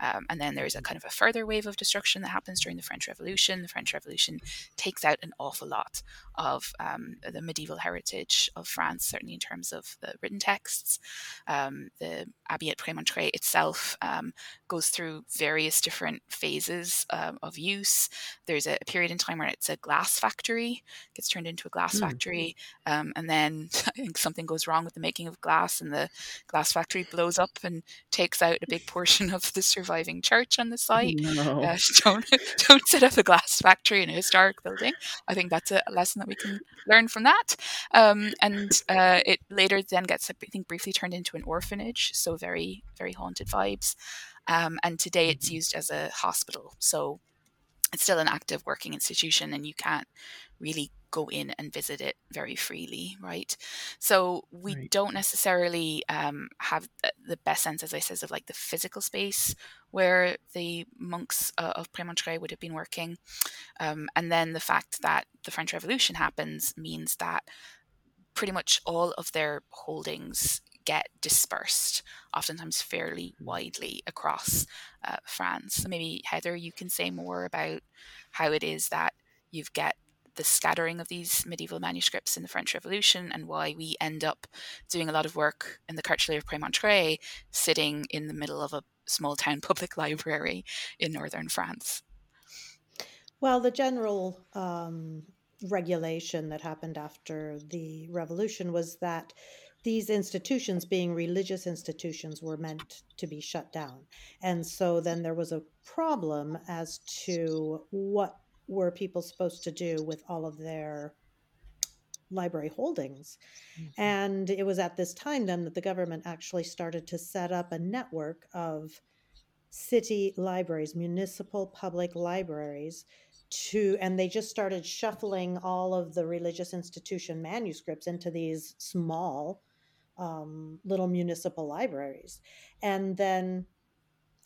Um, and then there's a kind of a further wave of destruction that happens during the French Revolution. The French Revolution takes out an awful lot of um, the medieval heritage of France, certainly in terms of the written texts. Um, the Abbey at Prémontré itself um, goes through very various different phases um, of use. There's a, a, period in time where it's a glass factory, gets turned into a glass mm. factory, um, and then I think something goes wrong with the making of glass, and the glass factory blows up and takes out a big portion of the surviving church on the site. No. Uh, don't don't set up a glass factory in a historic building. I think that's a lesson that we can learn from that. Um, and uh, it later then gets, I think, briefly turned into an orphanage, so very very haunted vibes. Um, and today it's mm-hmm. used as a hospital. So it's still an active working institution and you can't really go in and visit it very freely, right? So we right. don't necessarily um, have the best sense, as I says, of like the physical space where the monks uh, of Prémontré would have been working. Um, and then the fact that the French Revolution happens means that pretty much all of their holdings get dispersed, oftentimes fairly widely across uh, France. So maybe Heather, you can say more about how it is that you've get the scattering of these medieval manuscripts in the French Revolution and why we end up doing a lot of work in the Cartulary of Prémontré, sitting in the middle of a small town public library in northern France. Well, the general um, regulation that happened after the revolution was that these institutions, being religious institutions, were meant to be shut down. And so then there was a problem as to what were people supposed to do with all of their library holdings. Mm-hmm. And it was at this time then that the government actually started to set up a network of city libraries, municipal public libraries to and they just started shuffling all of the religious institution manuscripts into these small um, little municipal libraries. And then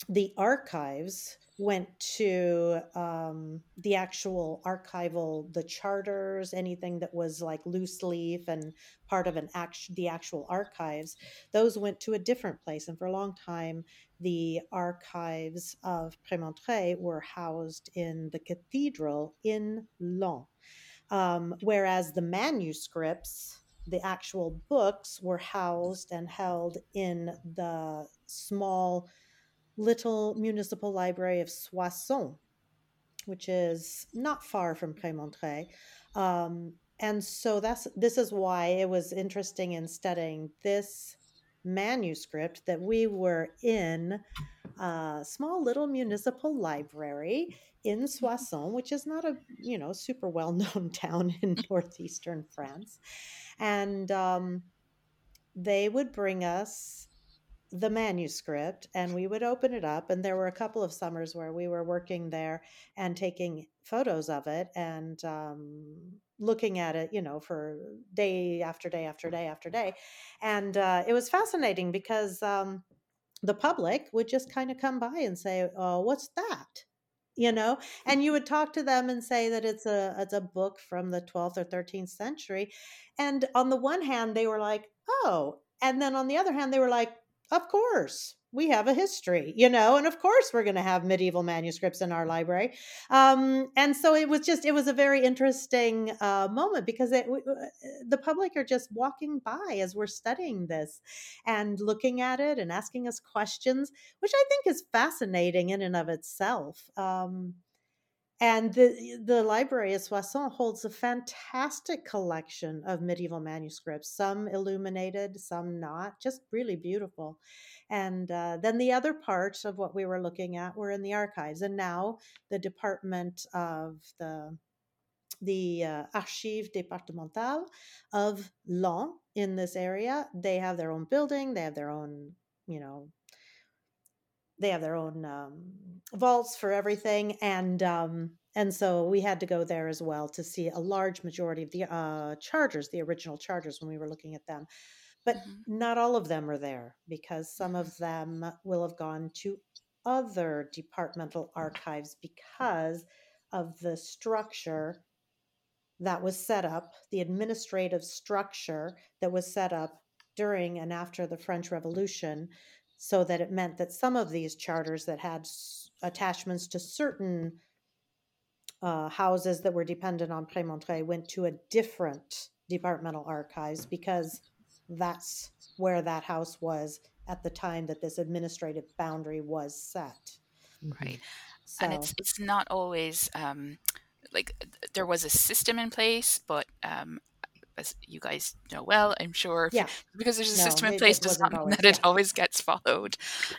the archives went to um, the actual archival, the charters, anything that was like loose leaf and part of an act, the actual archives. Those went to a different place, and for a long time, the archives of Prémontré were housed in the cathedral in Laon, um, whereas the manuscripts the actual books were housed and held in the small little municipal library of Soissons, which is not far from Prémontré. Um, and so that's this is why it was interesting in studying this manuscript that we were in a small little municipal library in Soissons, which is not a you know super well known town in northeastern France. And um, they would bring us the manuscript and we would open it up and there were a couple of summers where we were working there and taking photos of it and um, looking at it you know for day after day after day after day. And uh, it was fascinating because um, the public would just kind of come by and say oh what's that you know and you would talk to them and say that it's a it's a book from the 12th or 13th century and on the one hand they were like oh and then on the other hand they were like of course we have a history, you know, and of course we're going to have medieval manuscripts in our library. Um, and so it was just, it was a very interesting uh, moment because it, uh, the public are just walking by as we're studying this and looking at it and asking us questions, which I think is fascinating in and of itself. Um, and the the library at Soissons holds a fantastic collection of medieval manuscripts, some illuminated, some not, just really beautiful. And uh, then the other parts of what we were looking at were in the archives. And now the Department of the the uh, Archives départementales of Laon in this area, they have their own building, they have their own, you know, they have their own um, vaults for everything, and um, and so we had to go there as well to see a large majority of the uh, charters, the original charters, when we were looking at them. But mm-hmm. not all of them are there because some mm-hmm. of them will have gone to other departmental archives because of the structure that was set up, the administrative structure that was set up during and after the French Revolution, so that it meant that some of these charters that had attachments to certain uh, houses that were dependent on Prémontré went to a different departmental archives because that's where that house was at the time that this administrative boundary was set. right so. and it's it's not always um, like there was a system in place but um, as you guys know well, I'm sure. Yeah. because there's a no, system in place does not mean that it always gets followed.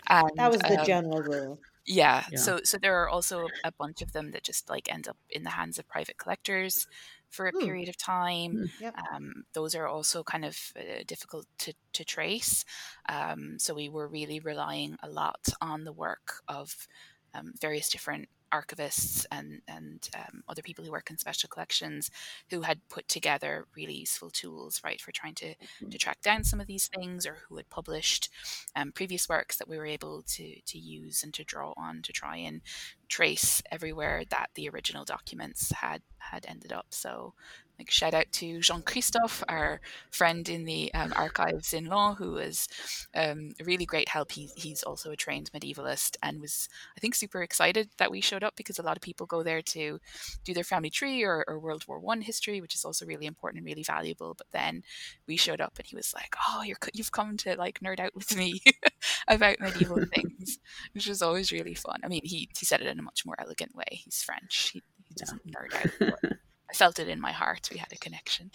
And, that was the um, general rule. Yeah, yeah. So so there are also a bunch of them that just like end up in the hands of private collectors for a hmm. period of time. Hmm. Yep. Um, those are also kind of uh, difficult to, to trace. Um, so we were really relying a lot on the work of um, various different archivists and and um, other people who work in special collections who had put together really useful tools right for trying to mm-hmm. to track down some of these things or who had published um, previous works that we were able to to use and to draw on to try and trace everywhere that the original documents had had ended up so like shout out to Jean Christophe, our friend in the um, archives in Laon, who was um, a really great help. He, he's also a trained medievalist and was, I think, super excited that we showed up because a lot of people go there to do their family tree or, or World War One history, which is also really important and really valuable. But then we showed up and he was like, "Oh, you're you've come to like nerd out with me about medieval things," which was always really fun. I mean, he he said it in a much more elegant way. He's French. He, he doesn't yeah. nerd out. I felt it in my heart. We had a connection.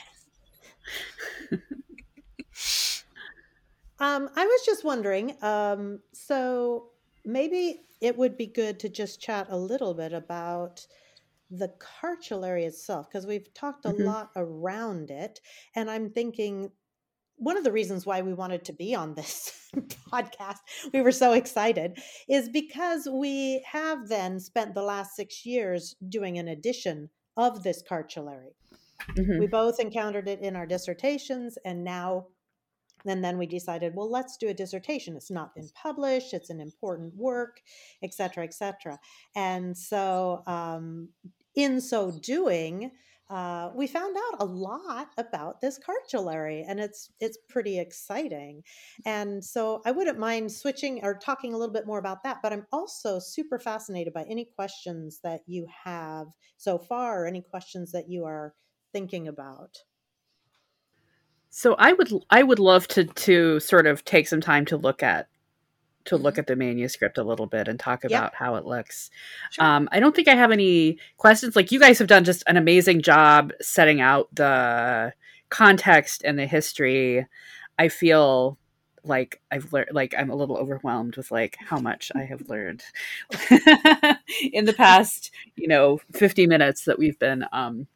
um, I was just wondering. Um, so maybe it would be good to just chat a little bit about the cartulary itself because we've talked a mm-hmm. lot around it, and I'm thinking one of the reasons why we wanted to be on this podcast, we were so excited, is because we have then spent the last six years doing an edition of this cartulary. Mm-hmm. We both encountered it in our dissertations, and now and then we decided, well, let's do a dissertation. It's not been published. It's an important work, et cetera, et cetera. And so, um, in so doing, uh, we found out a lot about this cartulary, and it's it's pretty exciting. And so I wouldn't mind switching or talking a little bit more about that. But I'm also super fascinated by any questions that you have so far, or any questions that you are thinking about. So I would I would love to to sort of take some time to look at to look mm-hmm. at the manuscript a little bit and talk about yep. how it looks. Sure. Um, I don't think I have any questions. Like you guys have done just an amazing job setting out the context and the history. I feel like I've learned, like I'm a little overwhelmed with like how much I have learned in the past, you know, 50 minutes that we've been. Um,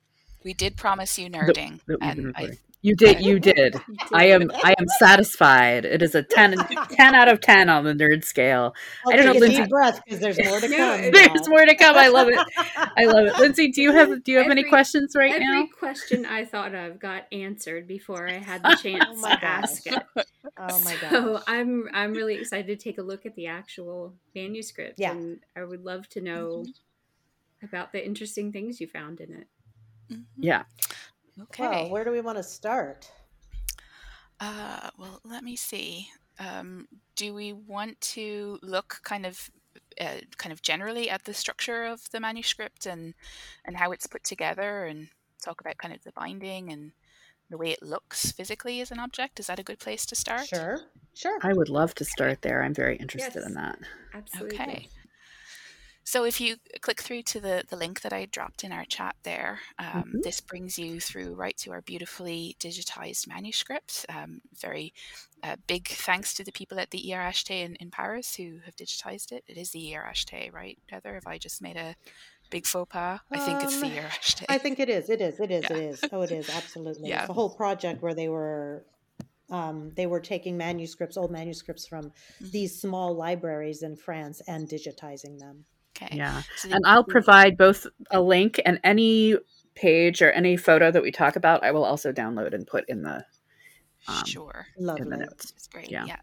we did promise you nerding, and I you did. You did. I am. I am satisfied. It is a 10, 10 out of ten on the nerd scale. I'll I do not know, Lindsey. breath because there's more to come. there's more to come. I love it. I love it. Lindsey, do you have do you have every, any questions right every now? Every question I thought of got answered before I had the chance oh to ask it. Oh my god! So I'm I'm really excited to take a look at the actual manuscript. Yeah. and I would love to know mm-hmm. about the interesting things you found in it. Mm-hmm. Yeah. Okay. Well, where do we want to start? Uh, well, let me see. Um, do we want to look kind of uh, kind of generally at the structure of the manuscript and and how it's put together and talk about kind of the binding and the way it looks physically as an object? Is that a good place to start? Sure sure. I would love to start there. I'm very interested yes, in that. absolutely. Okay so if you click through to the, the link that I dropped in our chat there, um, mm-hmm. this brings you through right to our beautifully digitized manuscript. Um, very uh, big thanks to the people at the IRHT in, in Paris who have digitized it. It is the IRHT, right, Heather? Have I just made a big faux pas? I think um, it's the IRHT. I think it is. It is. It is. Yeah. It is. Oh, it is. Absolutely. yeah. It's a whole project where they were um, they were taking manuscripts, old manuscripts from mm-hmm. these small libraries in France and digitizing them. Okay. Yeah. So and I'll provide both a link and any page or any photo that we talk about, I will also download and put in the um, sure Love in the notes. It's great. Yeah. yeah.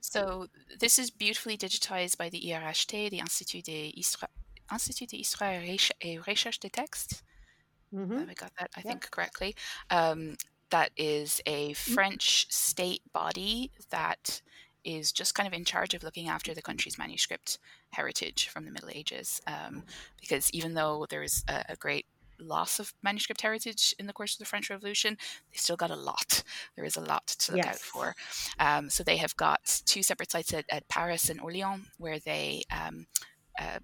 So this is beautifully digitized by the IRHT, the Institut des Histoire, Institut d'Histoire et Recherche des Textes. Mm-hmm. I got that, I think, correctly. Um, that is a mm-hmm. French state body that is just kind of in charge of looking after the country's manuscript heritage from the Middle Ages. Um, because even though there's a, a great loss of manuscript heritage in the course of the French Revolution, they still got a lot. There is a lot to look yes. out for. Um, so they have got two separate sites at, at, Paris and Orleans where they um, uh,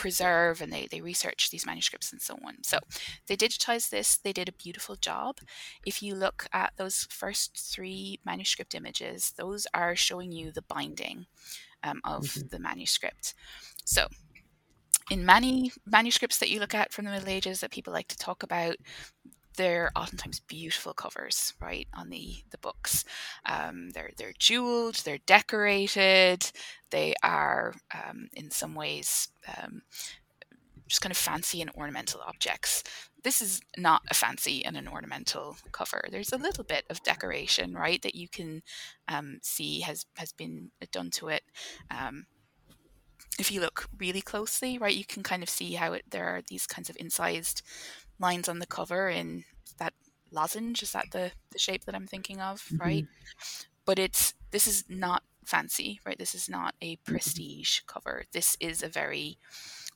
preserve and they, they research these manuscripts and so on. So they digitized this, they did a beautiful job. If you look at those first three manuscript images, those are showing you the binding um, of mm-hmm. the manuscript. So in many manuscripts that you look at from the Middle Ages that people like to talk about, they're oftentimes beautiful covers, right, on the the books. Um, they're they're jeweled, they're decorated, they are um, in some ways um, just kind of fancy and ornamental objects. This is not a fancy and an ornamental cover. There's a little bit of decoration, right, that you can um, see has has been done to it um, if you look really closely, right, you can kind of see how it, there are these kinds of incised lines on the cover in that lozenge. Is that the, the shape that I'm thinking of, mm-hmm. right? But it's this is not fancy, right? This is not a mm-hmm. prestige cover. This is a very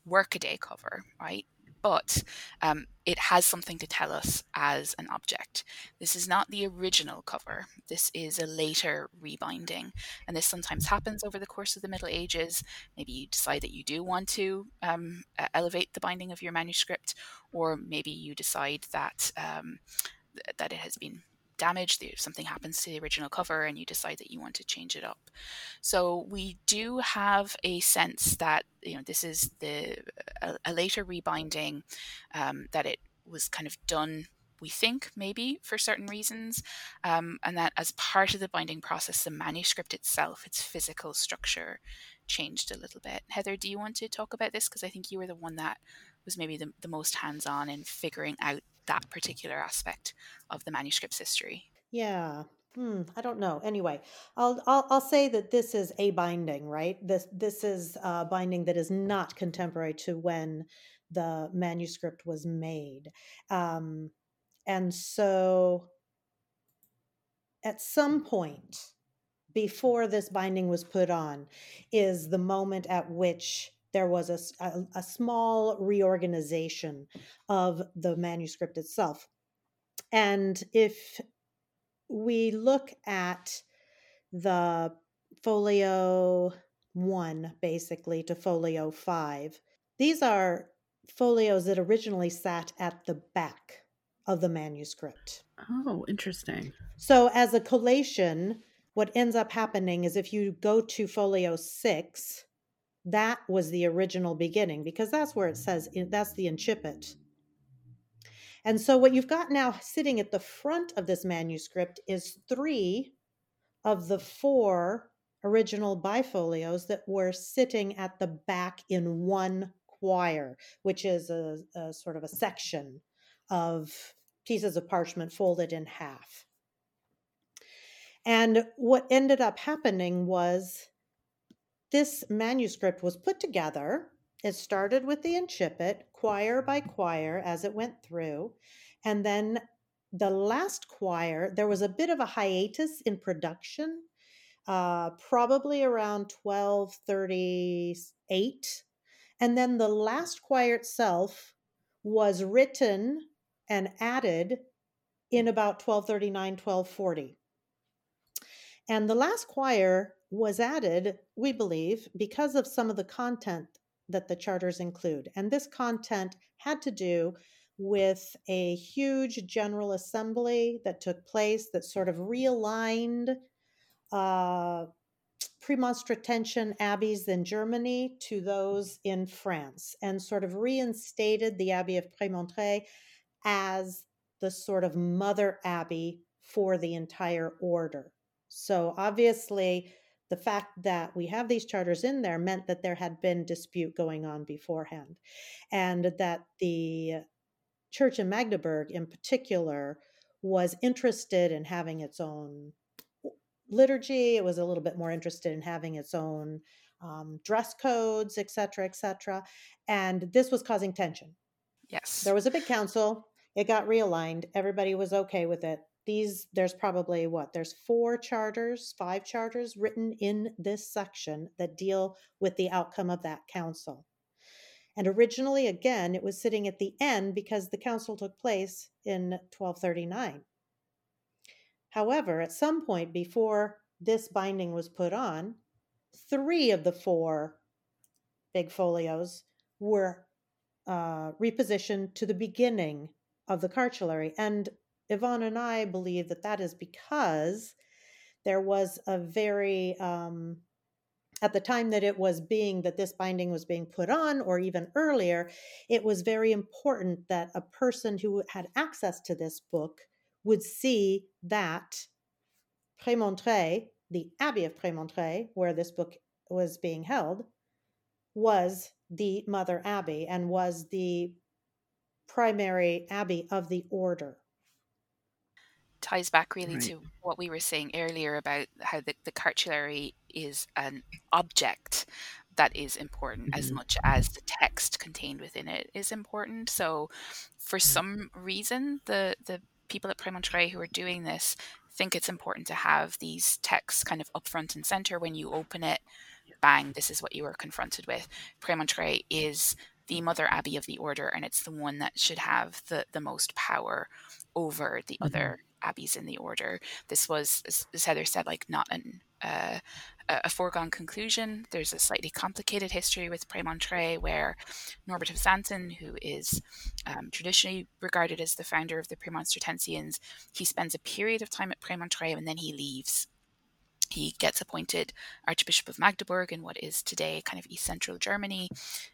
workaday cover, right? But um, it has something to tell us as an object. This is not the original cover, this is a later rebinding. And this sometimes happens over the course of the Middle Ages. Maybe you decide that you do want to um, elevate the binding of your manuscript, or maybe you decide that. Um, that it has been damaged, something happens to the original cover, and you decide that you want to change it up. So we do have a sense that you know this is the a, a later rebinding um, that it was kind of done. We think maybe for certain reasons, um, and that as part of the binding process, the manuscript itself, its physical structure, changed a little bit. Heather, do you want to talk about this? Because I think you were the one that was maybe the, the most hands on in figuring out that particular aspect of the manuscript's history. Yeah. Hmm, I don't know. Anyway, I'll, I'll I'll say that this is a binding, right? This this is a binding that is not contemporary to when the manuscript was made, um, and so at some point before this binding was put on is the moment at which there was a, a, a small reorganization of the manuscript itself. And if we look at the folio one, basically, to folio five, these are folios that originally sat at the back of the manuscript. Oh, interesting. So, as a collation, what ends up happening is if you go to folio six, that was the original beginning because that's where it says that's the incipit. And so what you've got now sitting at the front of this manuscript is three of the four original bifolios that were sitting at the back in one quire, which is a, a sort of a section of pieces of parchment folded in half. And what ended up happening was this manuscript was put together. It started with the incipit, quire by quire, as it went through. And then the last quire, there was a bit of a hiatus in production, uh, probably around 1238. And then the last quire itself was written and added in about 1239, 1240. And the last quire was added, we believe, because of some of the content that the charters include. And this content had to do with a huge General Assembly that took place that sort of realigned uh, premonstratensian abbeys in Germany to those in France and sort of reinstated the Abbey of Prémontré as the sort of mother abbey for the entire order. So obviously, the fact that we have these charters in there meant that there had been dispute going on beforehand and that the church in magdeburg in particular was interested in having its own liturgy it was a little bit more interested in having its own um, dress codes etc etc and this was causing tension. Yes. There was a big council it got realigned everybody was okay with it these there's probably what there's four charters five charters written in this section that deal with the outcome of that council and originally again it was sitting at the end because the council took place in 1239 however at some point before this binding was put on three of the four bifolios were uh, repositioned to the beginning of the cartulary. And Yvonne and I believe that that is because there was a very um, at the time that it was being that this binding was being put on or even earlier it was very important that a person who had access to this book would see that Prémontré, the Abbey of Prémontré, where this book was being held, was the Mother Abbey and was the primary abbey of the order ties back really right. to what we were saying earlier about how the, the cartulary is an object that is important mm-hmm. as much as the text contained within it is important. So, for some reason, the the people at Prémontré who are doing this think it's important to have these texts kind of up front and center when you open it. Bang! This is what you are confronted with. Prémontré is the mother abbey of the order, and it's the one that should have the the most power over the mm-hmm. other abbeys in the order. This was, as Heather said, like not an uh, a foregone conclusion. There's a slightly complicated history with Prémontré, where Norbert of Xanten, who is um, traditionally regarded as the founder of the Premonstratensians, he spends a period of time at Prémontré and then he leaves he gets appointed Archbishop of Magdeburg in what is today kind of East Central Germany,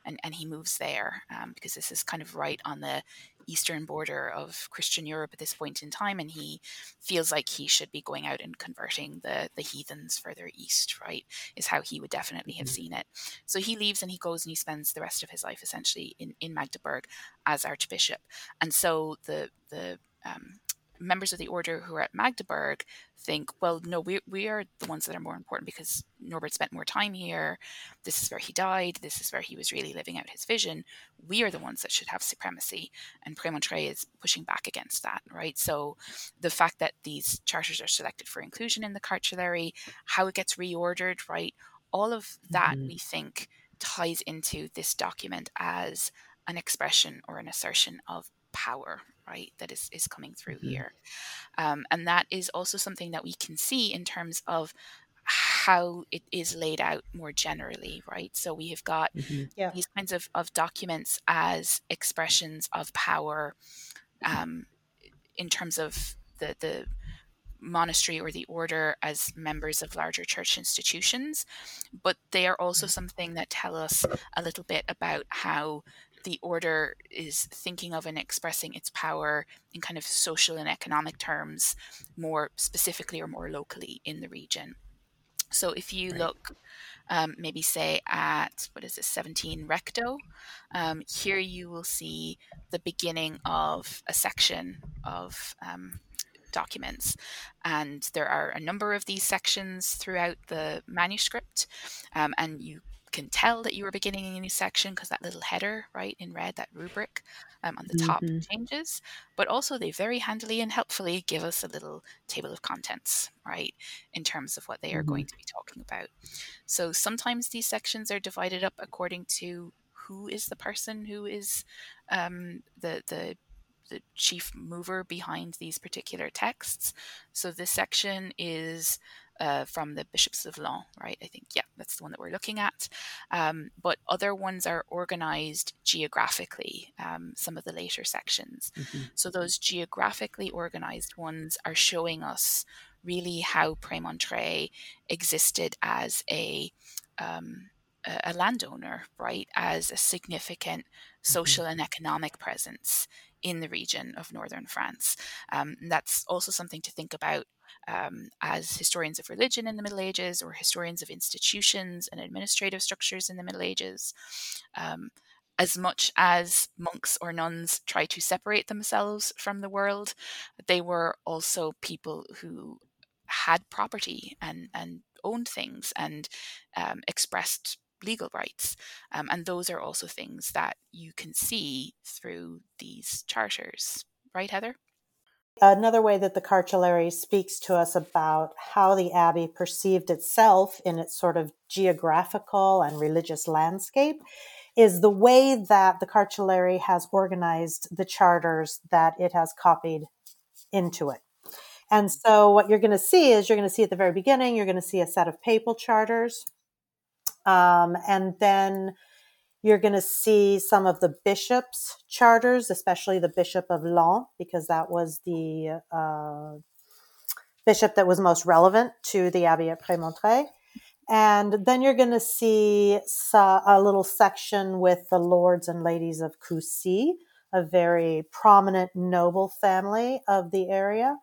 and, and he moves there um, because this is kind of right on the eastern border of Christian Europe at this point in time, and he feels like he should be going out and converting the the heathens further east. Right, is how he would definitely have mm-hmm. seen it. So he leaves and he goes and he spends the rest of his life essentially in in Magdeburg as Archbishop, and so the the um, members of the order who are at Magdeburg think, well, no, we, we are the ones that are more important because Norbert spent more time here. This is where he died. This is where he was really living out his vision. We are the ones that should have supremacy. And Prémontré is pushing back against that, right? So the fact that these charters are selected for inclusion in the cartulary, how it gets reordered, right? All of that mm-hmm. we think ties into this document as an expression or an assertion of power, right that is is coming through mm-hmm. here um, and that is also something that we can see in terms of how it is laid out more generally right so we have got mm-hmm. yeah. these kinds of, of documents as expressions of power um, in terms of the the monastery or the order as members of larger church institutions, but they are also mm-hmm. something that tell us a little bit about how the order is thinking of and expressing its power in kind of social and economic terms more specifically or more locally in the region. So if you right. look, um, maybe say at what is this, 17 recto, um, here you will see the beginning of a section of um, documents. And there are a number of these sections throughout the manuscript, um, and you can tell that you are beginning a new section because that little header, right, in red, that rubric um, on the top mm-hmm. changes. But also, they very handily and helpfully give us a little table of contents, right, in terms of what they are mm-hmm. going to be talking about. So sometimes these sections are divided up according to who is the person who is um, the the the chief mover behind these particular texts. So this section is uh, from the bishops of Laon, right? I think, yeah, that's the one that we're looking at. Um, but other ones are organized geographically, um, some of the later sections. Mm-hmm. So those geographically organized ones are showing us really how Prémontré existed as a um, a landowner, right, as a significant mm-hmm. social and economic presence in the region of northern France. Um, that's also something to think about um, as historians of religion in the Middle Ages or historians of institutions and administrative structures in the Middle Ages. Um, as much as monks or nuns try to separate themselves from the world, they were also people who had property and, and owned things and um, expressed legal rights. Um, and those are also things that you can see through these charters. Right, Heather? Another way that the cartulary speaks to us about how the abbey perceived itself in its sort of geographical and religious landscape is the way that the cartulary has organized the charters that it has copied into it. And so, what you're going to see is you're going to see at the very beginning, you're going to see a set of papal charters. Um, and then You're going to see some of the bishops' charters, especially the Bishop of Laon, because that was the uh, bishop that was most relevant to the Abbey at Prémontré. And then you're going to see a little section with the lords and ladies of Coucy, a very prominent noble family of the area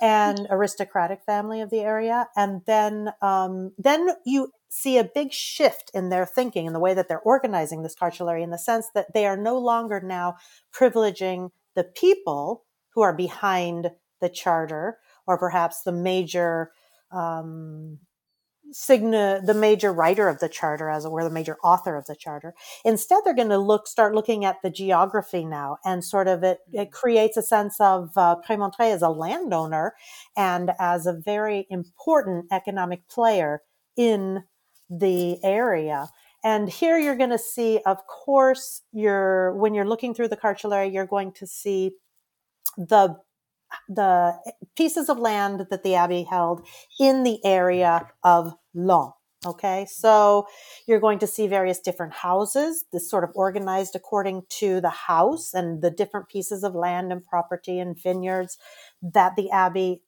and aristocratic family of the area. And then, um, then you see a big shift in their thinking and the way that they're organizing this cartulary in the sense that they are no longer now privileging the people who are behind the charter or perhaps the major um, Signa, the major writer of the charter, as it were, the major author of the charter. Instead, they're going to look, start looking at the geography now, and sort of it, it creates a sense of uh, Prémontré as a landowner and as a very important economic player in the area. And here you're going to see, of course, you're when you're looking through the cartulary, you're going to see the the pieces of land that the abbey held in the area of Laon. Okay, so you're going to see various different houses, this sort of organized according to the house and the different pieces of land and property and vineyards that the abbey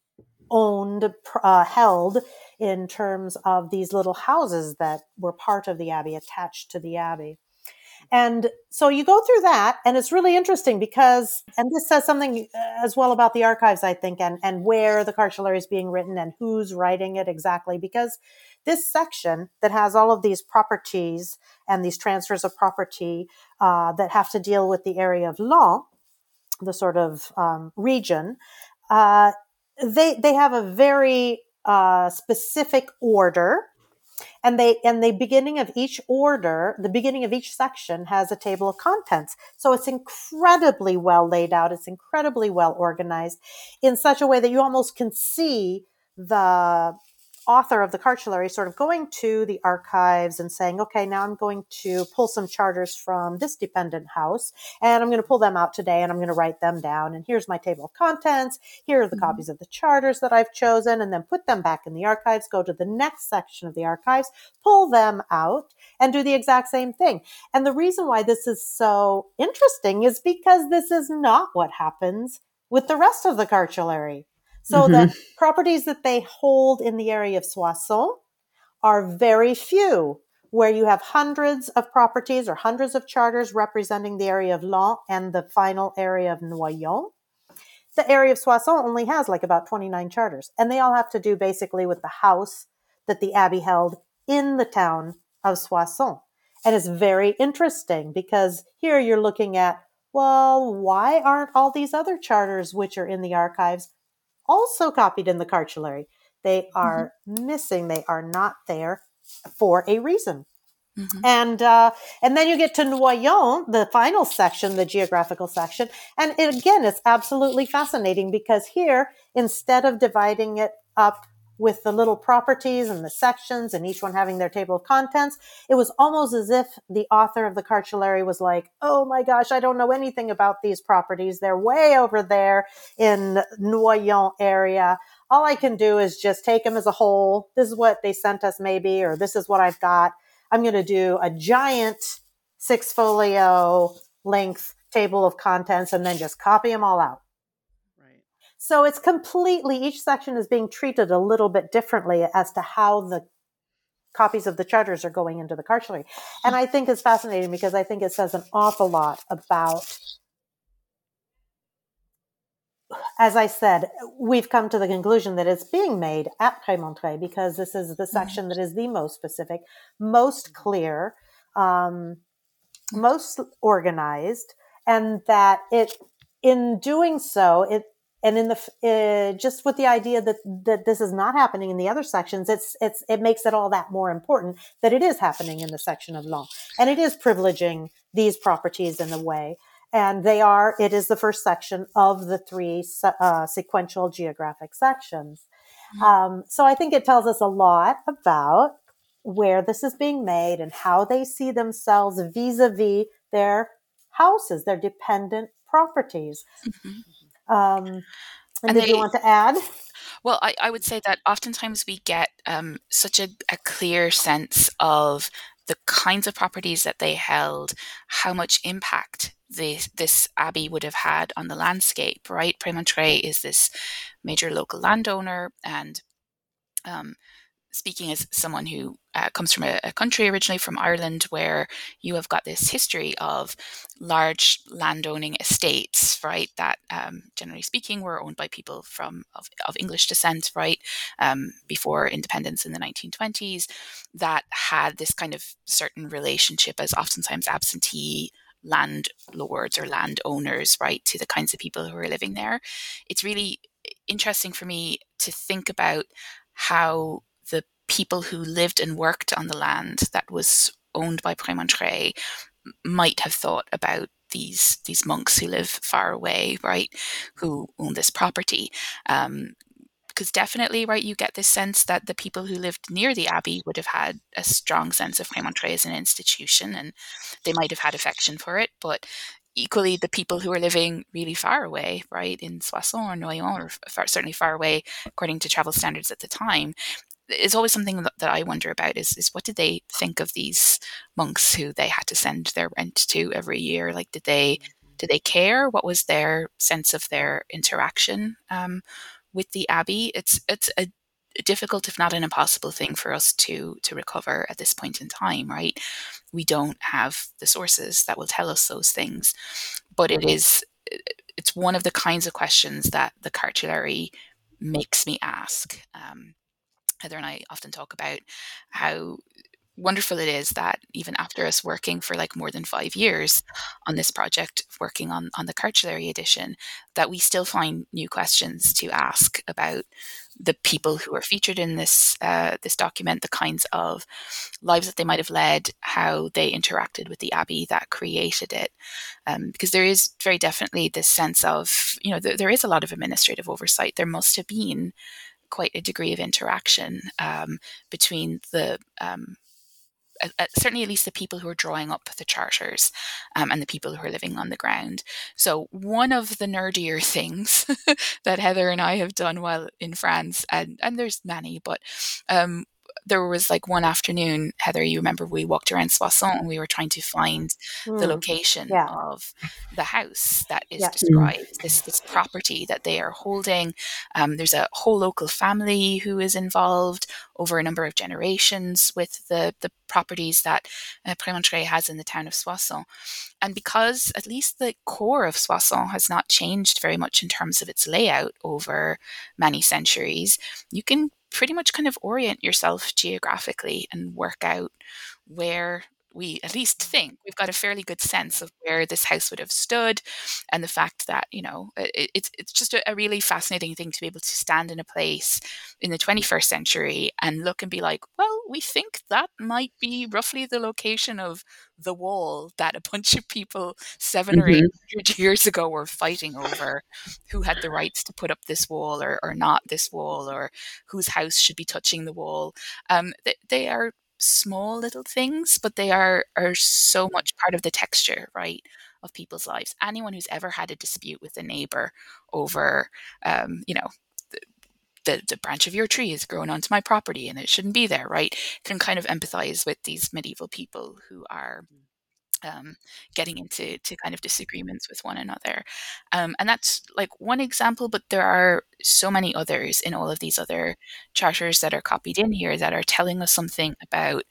owned, uh, held in terms of these little houses that were part of the abbey, attached to the abbey. And so you go through that, and it's really interesting because, and this says something uh, as well about the archives, I think, and, and where the cartulary is being written and who's writing it exactly, because this section that has all of these properties and these transfers of property uh, that have to deal with the area of Laon, the sort of um, region, uh, they they have a very uh, specific order and they and the beginning of each order the beginning of each section has a table of contents. So it's incredibly well laid out it's incredibly well organized in such a way that you almost can see the author of the cartulary sort of going to the archives and saying, okay, now I'm going to pull some charters from this dependent house and I'm going to pull them out today and I'm going to write them down. And here's my table of contents. Here are the mm-hmm. copies of the charters that I've chosen and then put them back in the archives, go to the next section of the archives, pull them out and do the exact same thing. And the reason why this is so interesting is because this is not what happens with the rest of the cartulary. So mm-hmm. the properties that they hold in the area of Soissons are very few, where you have hundreds of properties or hundreds of charters representing the area of Laon and the final area of Noyon. The area of Soissons only has like about 29 charters, and they all have to do basically with the house that the abbey held in the town of Soissons. And it's very interesting because here you're looking at, well, why aren't all these other charters which are in the archives also copied in the cartulary. They are mm-hmm. missing. They are not there for a reason. Mm-hmm. And uh, and then you get to Noyon, the final section, the geographical section, and it, again, it's absolutely fascinating because here, instead of dividing it up with the little properties and the sections and each one having their table of contents, it was almost as if the author of the cartulary was like, "Oh my gosh, I don't know anything about these properties. They're way over there in Noyon area. All I can do is just take them as a whole. This is what they sent us maybe or this is what I've got. I'm going to do a giant six folio length table of contents and then just copy them all out." So it's completely, each section is being treated a little bit differently as to how the copies of the charters are going into the cartulary. And I think it's fascinating because I think it says an awful lot about as I said, we've come to the conclusion that it's being made at Prémontré because this is the section that is the most specific, most clear, um, most organized, and that it, in doing so, it and in the uh, just with the idea that that this is not happening in the other sections it's it's it makes it all that more important that it is happening in the section of Laon and it is privileging these properties in a way and they are it is the first section of the three uh, sequential geographic sections mm-hmm. um, so i think it tells us a lot about where this is being made and how they see themselves vis-a-vis their houses their dependent properties mm-hmm. Um, and, and did they, you want to add? Well, I, I would say that oftentimes we get um, such a, a clear sense of the kinds of properties that they held, how much impact this, this abbey would have had on the landscape, right? Prémontré is this major local landowner and um, speaking as someone who uh, comes from a, a, country originally from Ireland, where you have got this history of large landowning estates, right? That, um, generally speaking, were owned by people from of, of English descent, right? Um, before independence in the 1920s, that had this kind of certain relationship as oftentimes absentee landlords or landowners, right, to the kinds of people who are living there. It's really interesting for me to think about how people who lived and worked on the land that was owned by Prémontré might have thought about these these monks who live far away, right, who own this property. Um, because definitely, right, you get this sense that the people who lived near the abbey would have had a strong sense of Prémontré as an institution, and they might have had affection for it. But equally, the people who are living really far away, right, in Soissons or Noyon, or far, certainly far away according to travel standards at the time, is always something that, that I wonder about is, is what did they think of these monks who they had to send their rent to every year? Like, did they did they care? What was their sense of their interaction um, with the abbey? It's it's a difficult, if not an impossible, thing for us to to recover at this point in time. Right? We don't have the sources that will tell us those things, but it is it's one of the kinds of questions that the cartulary makes me ask. Um, Heather and I often talk about how wonderful it is that even after us working for like more than five years on this project, working on, on the Cartulary edition, that we still find new questions to ask about the people who are featured in this uh, this document, the kinds of lives that they might have led, how they interacted with the abbey that created it, um, because there is very definitely this sense of you know th- there is a lot of administrative oversight. There must have been quite a degree of interaction um, between the um, uh, certainly at least the people who are drawing up the charters um, and the people who are living on the ground. So one of the nerdier things that Heather and I have done while in France, and, and there's many, but um, there was like one afternoon, Heather, you remember we walked around Soissons and we were trying to find mm. the location yeah. of the house that is yeah. described, this this property that they are holding. Um, there's a whole local family who is involved over a number of generations with the, the properties that uh, Prémontré has in the town of Soissons. And because at least the core of Soissons has not changed very much in terms of its layout over many centuries, you can pretty much kind of orient yourself geographically and work out where we at least think we've got a fairly good sense of where this house would have stood and the fact that you know it, it's it's just a, a, really fascinating thing to be able to stand in a place in the 21st century and look and be like well we think that might be roughly the location of the wall that a bunch of people 7 mm-hmm. or eight hundred years ago were fighting over who had the rights to put up this wall or, or not this wall or whose house should be touching the wall. Um, they, they are small little things, but they are are so mm-hmm. much part of the texture, right, of people's lives. Anyone who's ever had a dispute with a neighbor over, um, you know, the, the branch of your tree is growing onto my property and it shouldn't be there, right? Can kind of empathize with these medieval people who are mm um, getting into to kind of disagreements with one another. Um, and that's like one example, but there are so many others in all of these other charters that are copied in here that are telling us something about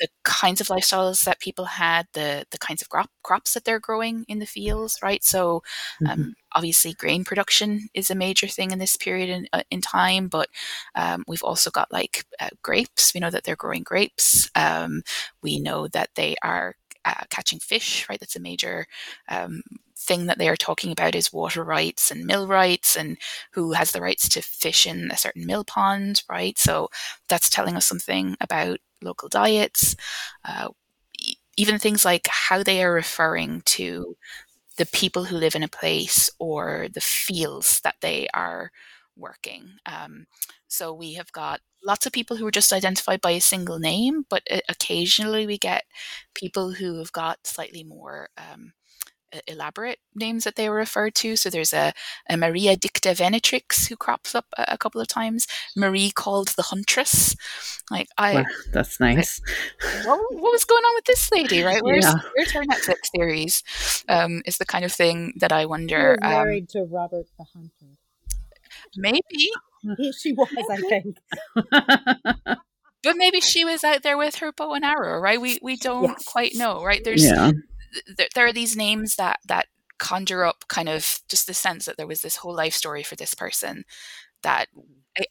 the kinds of lifestyles that people had, the the kinds of crop, crops that they're growing in the fields, right? So, um, mm-hmm. obviously, grain production is a major thing in this period in, uh, in time, but um, we've also got like uh, grapes. We know that they're growing grapes. Um, we know that they are uh, catching fish, right? That's a major um, thing that they are talking about is water rights and mill rights and who has the rights to fish in a certain mill pond, right? So that's telling us something about local diets. Uh, even things like how they are referring to the people who live in a place or the fields that they are working. Um, so we have got lots of people who are just identified by a single name, but occasionally we get people who have got slightly more um, elaborate names that they were referred to. So there's a, a Maria Dicta Venatrix who crops up a, a, couple of times. Marie called the Huntress. Like I, well, that's nice. what, what, was going on with this lady? Right? Where's, yeah. where's her Netflix series? Um, is the kind of thing that I wonder. She was married um, to Robert the Hunter. Maybe she was. I think. but maybe she was out there with her bow and arrow, right? We we don't yes. quite know, right? There's yeah there, there are these names that that conjure up kind of just the sense that there was this whole life story for this person that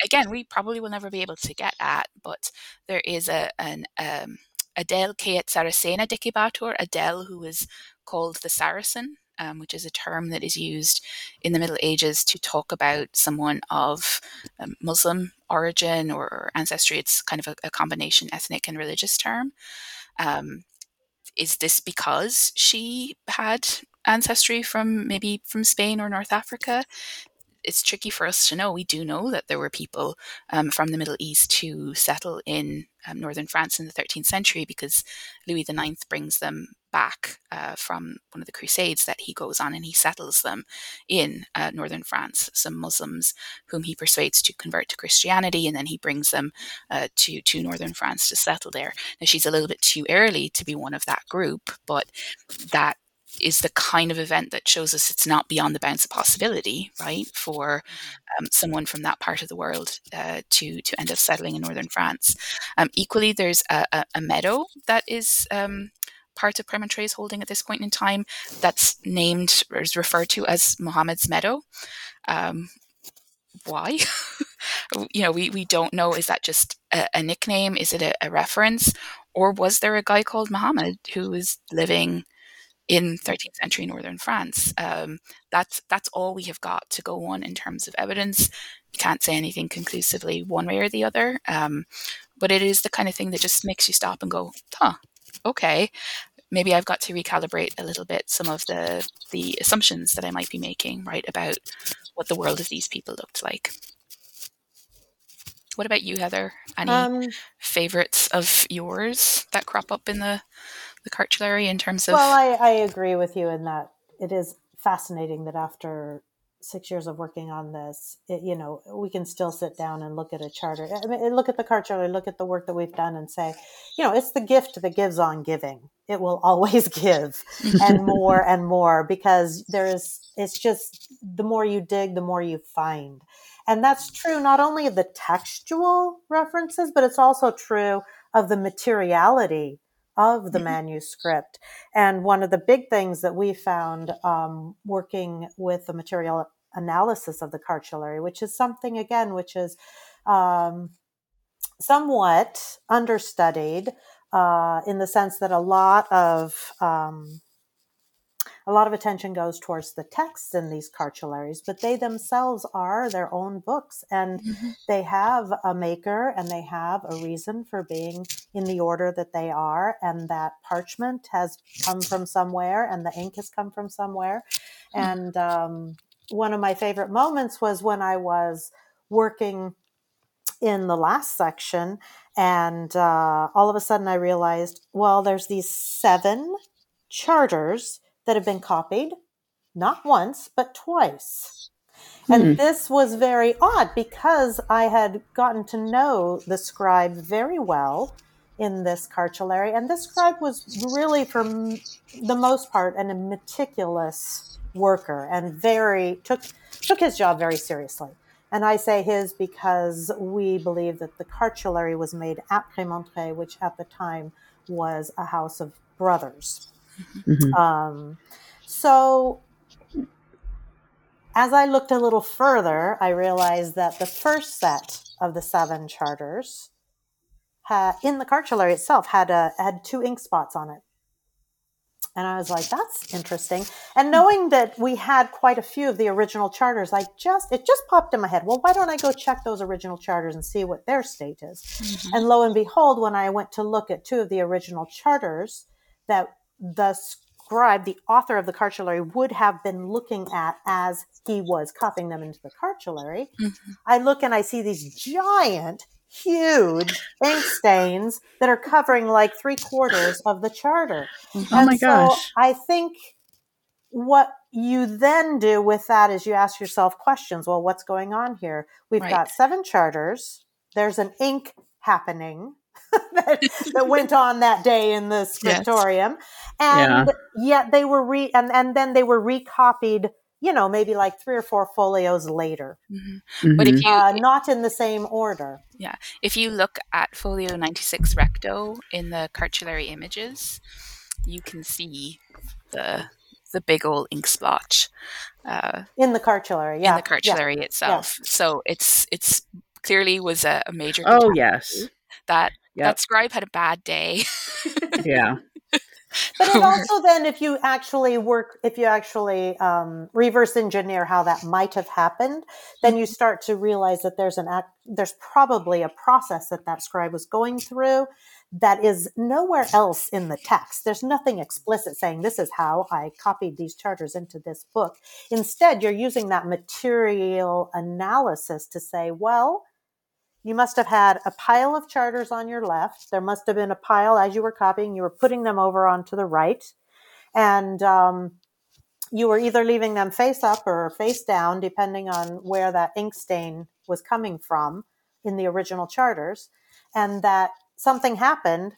again we probably will never be able to get at but there is a an um, Adele Kayet Saracena Dicibator, Adele who was called the Saracen, um, which is a term that is used in the Middle Ages to talk about someone of um, Muslim origin or ancestry. It's kind of a, a combination ethnic and religious term. Um, is this because she had ancestry from maybe from Spain or North Africa? It's tricky for us to know. We do know that there were people um, from the Middle East who settle in um, northern France in the 13th century because Louis IX brings them back uh, from one of the Crusades that he goes on and he settles them in uh, northern France. Some Muslims whom he persuades to convert to Christianity, and then he brings them uh, to to northern France to settle there. Now she's a little bit too early to be one of that group, but that is the kind of event that shows us it's not beyond the bounds of possibility, right, for mm-hmm. um, someone from that part of the world uh, to to end up settling in northern France. Um, equally, there's a, a, a, meadow that is um, part of Prémontré's holding at this point in time that's named or is referred to as Muhammad's Meadow. Um, why? you know, we, we don't know. Is that just a, a nickname? Is it a, a, reference? Or was there a guy called Muhammad who was living in 13th century northern France. Um, that's that's all we have got to go on in terms of evidence. We can't say anything conclusively one way or the other, um, but it is the kind of thing that just makes you stop and go, "Huh, okay." Maybe I've got to recalibrate a little bit some of the the assumptions that I might be making, right, about what the world of these people looked like. What about you, Heather? Any um, favorites of yours that crop up in the the cartulary in terms of? Well, I, I agree with you in that it is fascinating that after six years of working on this, it, you know, we can still sit down and look at a charter. I mean, look at the cartulary, look at the work that we've done, and say, you know, it's the gift that gives on giving. It will always give, and more and more because there is. It's just the more you dig, the more you find, and that's true not only of the textual references, but it's also true of the materiality of the mm-hmm. manuscript. And one of the big things that we found um, working with the material analysis of the cartulary, which is something, again, which is um, somewhat understudied uh, in the sense that a lot of um, a lot of attention goes towards the texts in these cartularies, but they themselves are their own books and mm-hmm. they have a maker and they have a reason for being in the order that they are. And that parchment has come from somewhere and the ink has come from somewhere. Mm-hmm. And um, one of my favorite moments was when I was working in the last section and uh, all of a sudden I realized, well, there's these seven charters that have been copied, not once, but twice. And hmm. this was very odd because I had gotten to know the scribe very well in this cartulary. And this scribe was really, for the most part, an, a meticulous worker and very took took his job very seriously. And I say his because we believe that the cartulary was made at Prémontré, which at the time was a house of brothers. Mm-hmm. Um, so as I looked a little further, I realized that the first set of the seven charters had, in the cartulary itself had a, had two ink spots on it. And I was like, that's interesting. And knowing that we had quite a few of the original charters, I just, it just popped in my head. Well, why don't I go check those original charters and see what their state is? Mm-hmm. And lo and behold, when I went to look at two of the original charters that the scribe, the author of the cartulary, would have been looking at as he was copying them into the cartulary. Mm-hmm. I look and I see these giant, huge ink stains that are covering like three quarters of the charter. Mm-hmm. Oh and my so gosh. I think what you then do with that is you ask yourself questions. Well, what's going on here? We've right. got seven charters. There's an ink happening that, that, went on that day in the scriptorium. Yes. And yeah. yet they were re and, and then they were recopied you know, maybe like three or four folios later. Mm-hmm. Mm-hmm. But if you uh, not in the same order, yeah, if you look at folio ninety six recto in the cartulary images, you can see the the big old ink splotch uh, in the cartulary. Yeah, in the cartulary yeah. itself. Yeah. So it's it's clearly was a, a major. Oh yes, that yep. that scribe had a bad day. yeah. But it also then, if you actually work, if you actually um, reverse engineer how that might have happened, then you start to realize that there's an act, there's probably a process that that scribe was going through that is nowhere else in the text. There's nothing explicit saying this is how I copied these charters into this book. Instead, you're using that material analysis to say, well, you must have had a pile of charters on your left. There must have been a pile as you were copying. You were putting them over onto the right. And um, you were either leaving them face up or face down, depending on where that ink stain was coming from in the original charters. And that something happened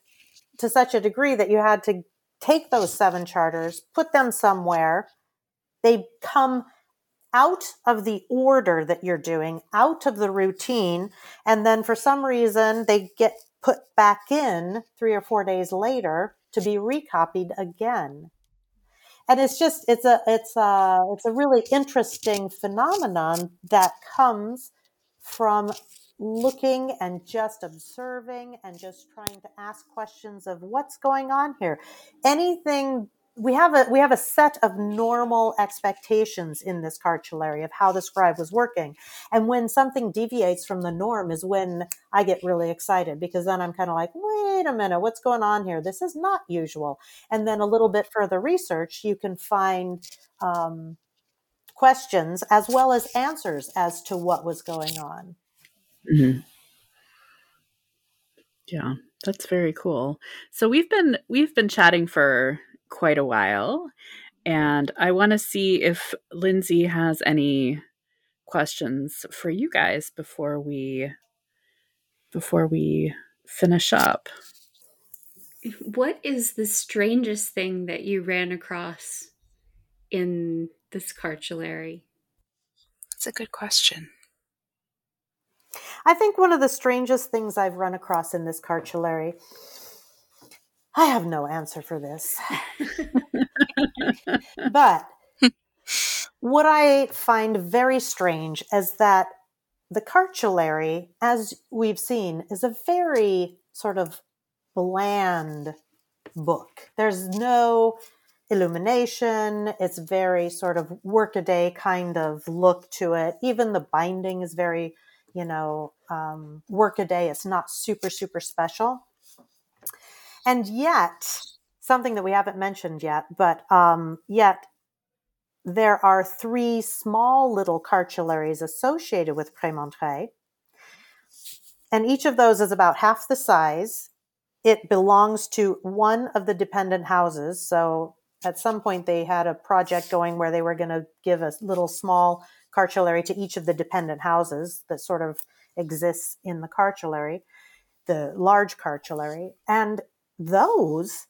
to such a degree that you had to take those seven charters, put them somewhere. They come out of the order that you're doing, out of the routine. And then for some reason, they get put back in three or four days later to be recopied again. And it's just, it's a, it's a, it's a really interesting phenomenon that comes from looking and just observing and just trying to ask questions of what's going on here. Anything we have a we have a set of normal expectations in this cartulary of how the scribe was working. And when something deviates from the norm is when i get really excited because then i'm kind of like wait a minute what's going on here? This is not usual. And then a little bit further research you can find um, questions as well as answers as to what was going on. Mm-hmm. yeah that's very cool. So we've been we've been chatting for quite a while. And I want to see if Lindsey has any questions for you guys before we before we finish up. What is the strangest thing that you ran across in this cartulary? That's a good question. I think one of the strangest things I've run across in this cartulary I have no answer for this. but what I find very strange is that the cartulary, as we've seen, is a very sort of bland book. There's no illumination. It's very sort of workaday kind of look to it. Even the binding is very, you know, um, workaday. It's not super, super special. And yet, something that we haven't mentioned yet, but um, yet there are three small little cartularies associated with Prémontré. And each of those is about half the size. It belongs to one of the dependent houses. So at some point, they had a project going where they were going to give a little small cartulary to each of the dependent houses that sort of exists in the cartulary, the large cartulary. And those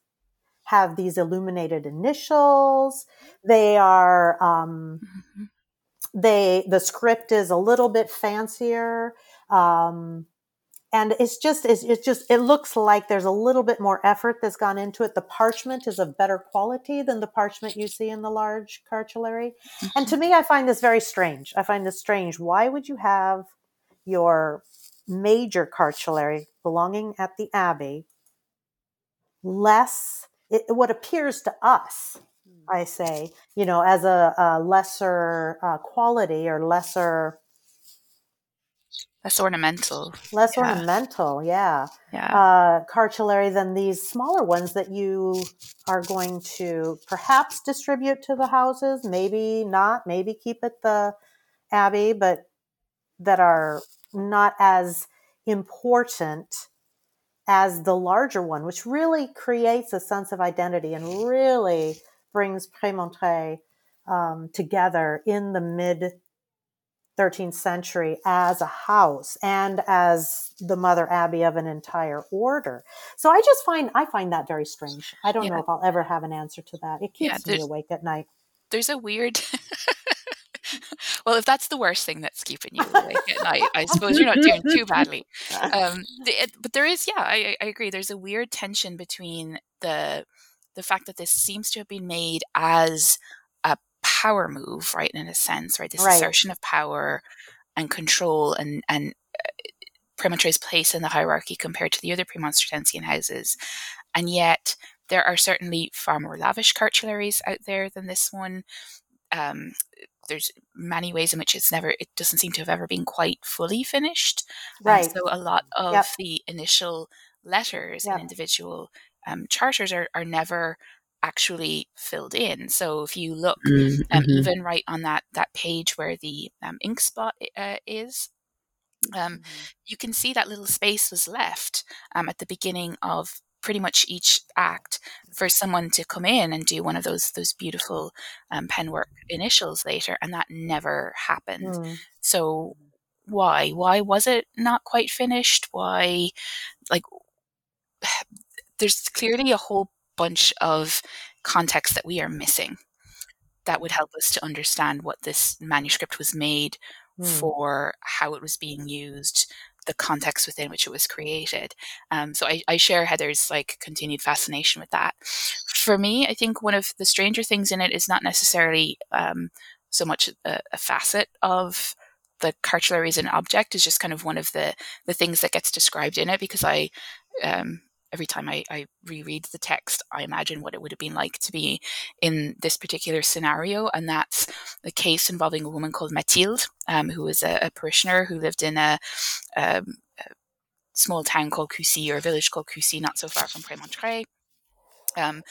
have these illuminated initials. They are, um, mm-hmm. they, the script is a little bit fancier. Um, and it's just, it's, it's, just, it looks like there's a little bit more effort that's gone into it. The parchment is of better quality than the parchment you see in the large cartulary. Mm-hmm. And to mm-hmm. me, I find this very strange. I find this strange. Why would you have your major cartulary belonging at the Abbey less it, what appears to us hmm. i say you know as a, a lesser uh, quality or lesser less ornamental less yeah. ornamental yeah yeah uh, cartulary than these smaller ones that you are going to perhaps distribute to the houses maybe not maybe keep at the abbey but that are not as important as the larger one, which really creates a sense of identity and really brings Prémontré um, together in the mid 13th century as a house and as the mother abbey of an entire order. So I just find I find that very strange. I don't yeah. know if I'll ever have an answer to that. It keeps yeah, me awake at night. There's a weird well, if that's the worst thing that's keeping you awake at night, I suppose you're not doing too badly. Um, it, but there is, yeah, I, I agree. There's a weird tension between the the fact that this seems to have been made as a power move, right? In a sense, right? This right. assertion of power and control and and uh, place in the hierarchy compared to the other Premonstratensian houses, and yet there are certainly far more lavish cartularies out there than this one. Um, there's many ways in which it's never it doesn't seem to have ever been quite fully finished right so a lot of yep. the initial letters yep. and individual um, charters are, are never actually filled in so if you look um, mm-hmm. even right on that that page where the um, ink spot uh, is um, mm-hmm. you can see that little space was left um, at the beginning of pretty much each act for someone to come in and do one of those those beautiful um, penwork initials later, and that never happened. Mm. So why why was it not quite finished? Why like there's clearly a whole bunch of context that we are missing that would help us to understand what this manuscript was made mm. for, how it was being used, the context within which it was created. Um, so I, I, share Heather's like continued fascination with that. For me, I think one of the stranger things in it is not necessarily um, so much a, a, facet of the cartulary as an object is just kind of one of the the things that gets described in it because I um, every time I, I, reread the text, I imagine what it would have been like to be in this particular scenario. And that's the case involving a woman called Mathilde, um, who was a, a, parishioner who lived in a, um, a, small town called Coucy or a village called Coucy, not so far from Prémontré. Um,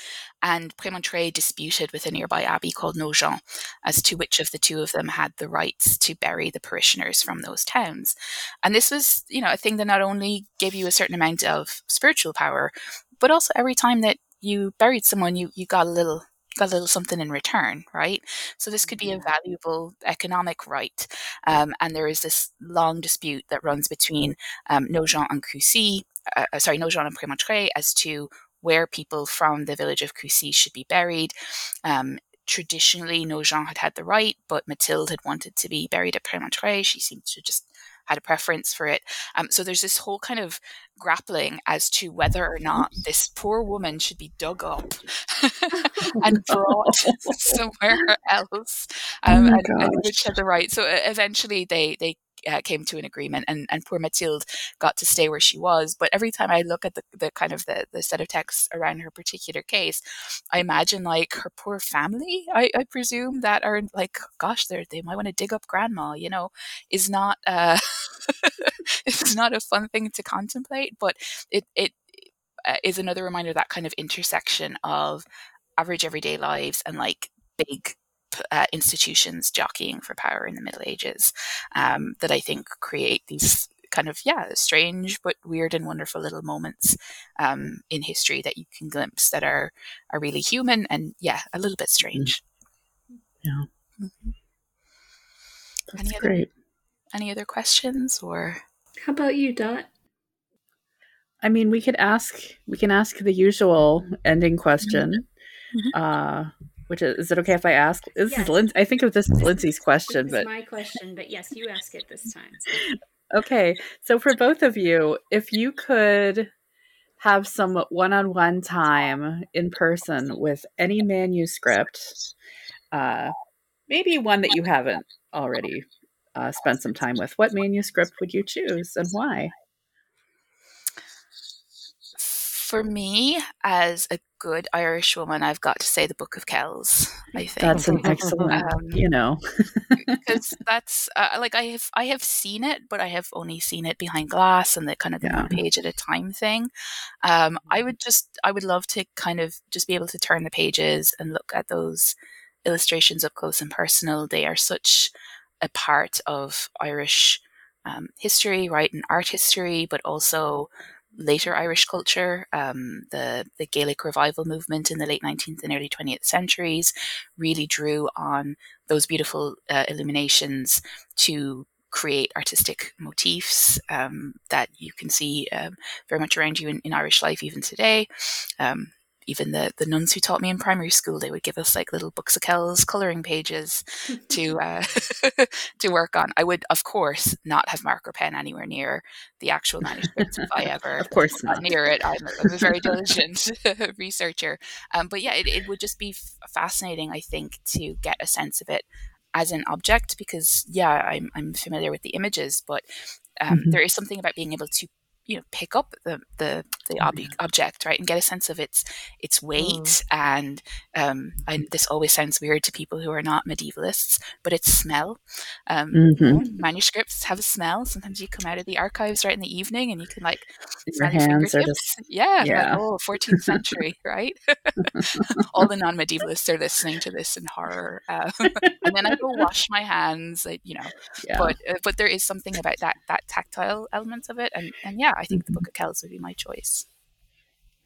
and Prémontré disputed with a nearby abbey called Nogent as to which of the two of them had the rights to bury the parishioners from those towns. And this was, you know, a thing that not only gave you a certain amount of spiritual power, but also every time that you buried someone, you, you got a little got a little something in return, right? So this could be a valuable economic right. Um, and there is this long dispute that runs between um, Nogent and Coucy, uh, uh, sorry, Nogent and Prémontré as to where people from the village of Coucy should be buried. Um, traditionally, Nogent had had the right, but Mathilde had wanted to be buried at Prémontré. She seemed to just had a preference for it. Um, so there's this whole kind of grappling as to whether or not this poor woman should be dug up and brought somewhere else, oh um, oh and, and, which had the right. So eventually, they they uh, came to an agreement and, and poor Mathilde got to stay where she was. But every time I look at the, the kind of the, the set of texts around her particular case, I imagine like her poor family, I, I presume that are like, gosh, they might want to dig up grandma, you know, is not, uh, it's not a fun thing to contemplate, but it, it uh, is another reminder that kind of intersection of average everyday lives and like big uh, institutions jockeying for power in the Middle Ages um, that I think create these kind of yeah strange but weird and wonderful little moments um, in history that you can glimpse that are are really human and yeah a little bit mm-hmm. strange. Yeah. Mm-hmm. That's any great. Other, any other questions or? How about you, Dot? I mean, we could ask. We can ask the usual ending question. Mm-hmm. Uh, which is, is it okay if I ask? This yes. is Lin- I think of this as Lindsey's question, this but my question. But yes, you ask it this time. okay, so for both of you, if you could have some one-on-one time in person with any manuscript, uh, maybe one that you haven't already uh, spent some time with, what manuscript would you choose and why? For me, as a good Irish woman, I've got to say the Book of Kells. I think that's an excellent, um, you know, because that's uh, like I have I have seen it, but I have only seen it behind glass and the kind of the yeah. page at a time thing. Um, I mm-hmm. would just I would love to kind of just be able to turn the pages and look at those illustrations up close and personal. They are such a part of Irish um, history, right, and art history, but also later Irish culture. Um, the, the Gaelic revival movement in the late 19th and early 20th centuries really drew on those beautiful uh, illuminations to create artistic motifs um, that you can see um, very much around you in, in, Irish life even today. Um, even the, the nuns who taught me in primary school, they would give us like little books of Kells colouring pages to uh, to work on. I would, of course, not have marker pen anywhere near the actual manuscript if I ever, of course, not near it. I'm, I'm a very diligent researcher, um, but yeah, it, it would just be f- fascinating, I think, to get a sense of it as an object because yeah, I'm I'm familiar with the images, but um, mm-hmm. there is something about being able to you know pick up the the, the ob- object right and get a sense of its its weight mm. and um and this always sounds weird to people who are not medievalists but it's smell um mm-hmm. manuscripts have a smell sometimes you come out of the archives right in the evening and you can like your hands are just yeah, yeah. Like, oh 14th century right all the non-medievalists are listening to this in horror um, and then I go wash my hands like, you know yeah. but uh, but there is something about that that tactile element of it and and yeah I think the Book mm-hmm. of Kells would be my choice.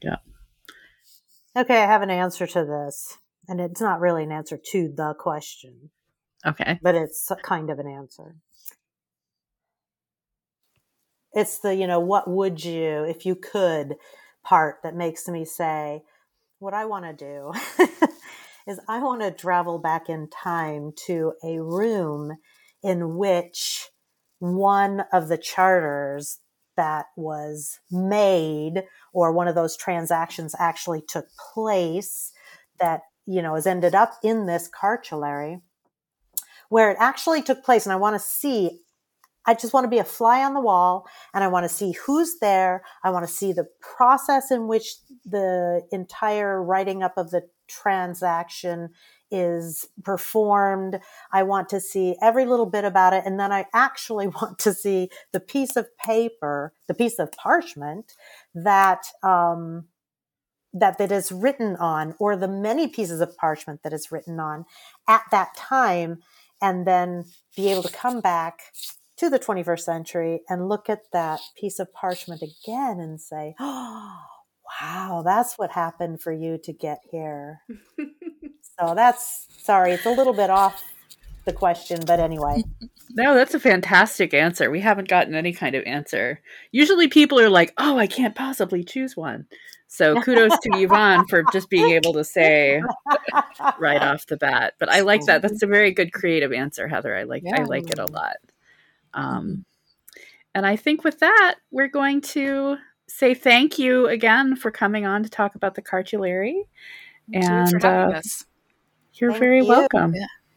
Yeah. Okay, I have an answer to this, and it's not really an answer to the question. Okay. But it's kind of an answer. It's the, you know, what would you, if you could, part that makes me say, what I want to do is I want to travel back in time to a room in which one of the charters that was made or one of those transactions actually took place that you know has ended up in this cartulary where it actually took place and i want to see i just want to be a fly on the wall and i want to see who's there. I want to see the process in which the entire writing up of the transaction is performed. I want to see every little bit about it. And then I actually want to see the piece of paper, the piece of parchment that, um, that that is written on or the many pieces of parchment that is written on at that time and then be able to come back to the 21st century and look at that piece of parchment again and say oh wow that's what happened for you to get here So that's sorry, it's a little bit off the question, but anyway. No, that's a fantastic answer. We haven't gotten any kind of answer. Usually people are like, oh, I can't possibly choose one. So kudos to Yvonne for just being able to say right off the bat. But I like that. That's a very good creative answer, Heather. I like yeah. I like it a lot. Um, and I think with that, we're going to say thank you again for coming on to talk about the cartulary. and uh, you're Thank very you. welcome.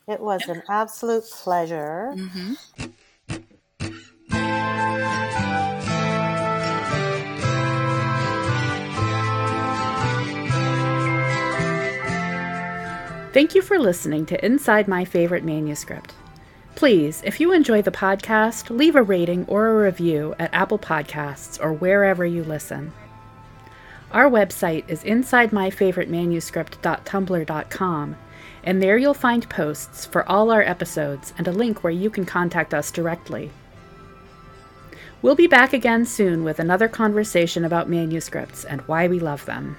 It was an absolute pleasure. Mm-hmm. Thank you for listening to Inside My Favorite Manuscript. Please, if you enjoy the podcast, leave a rating or a review at Apple Podcasts or wherever you listen. Our website is insidemyfavoritemanuscript.tumblr.com and there you'll find posts for all our episodes and a link where you can contact us directly. We'll be back again soon with another conversation about manuscripts and why we love them.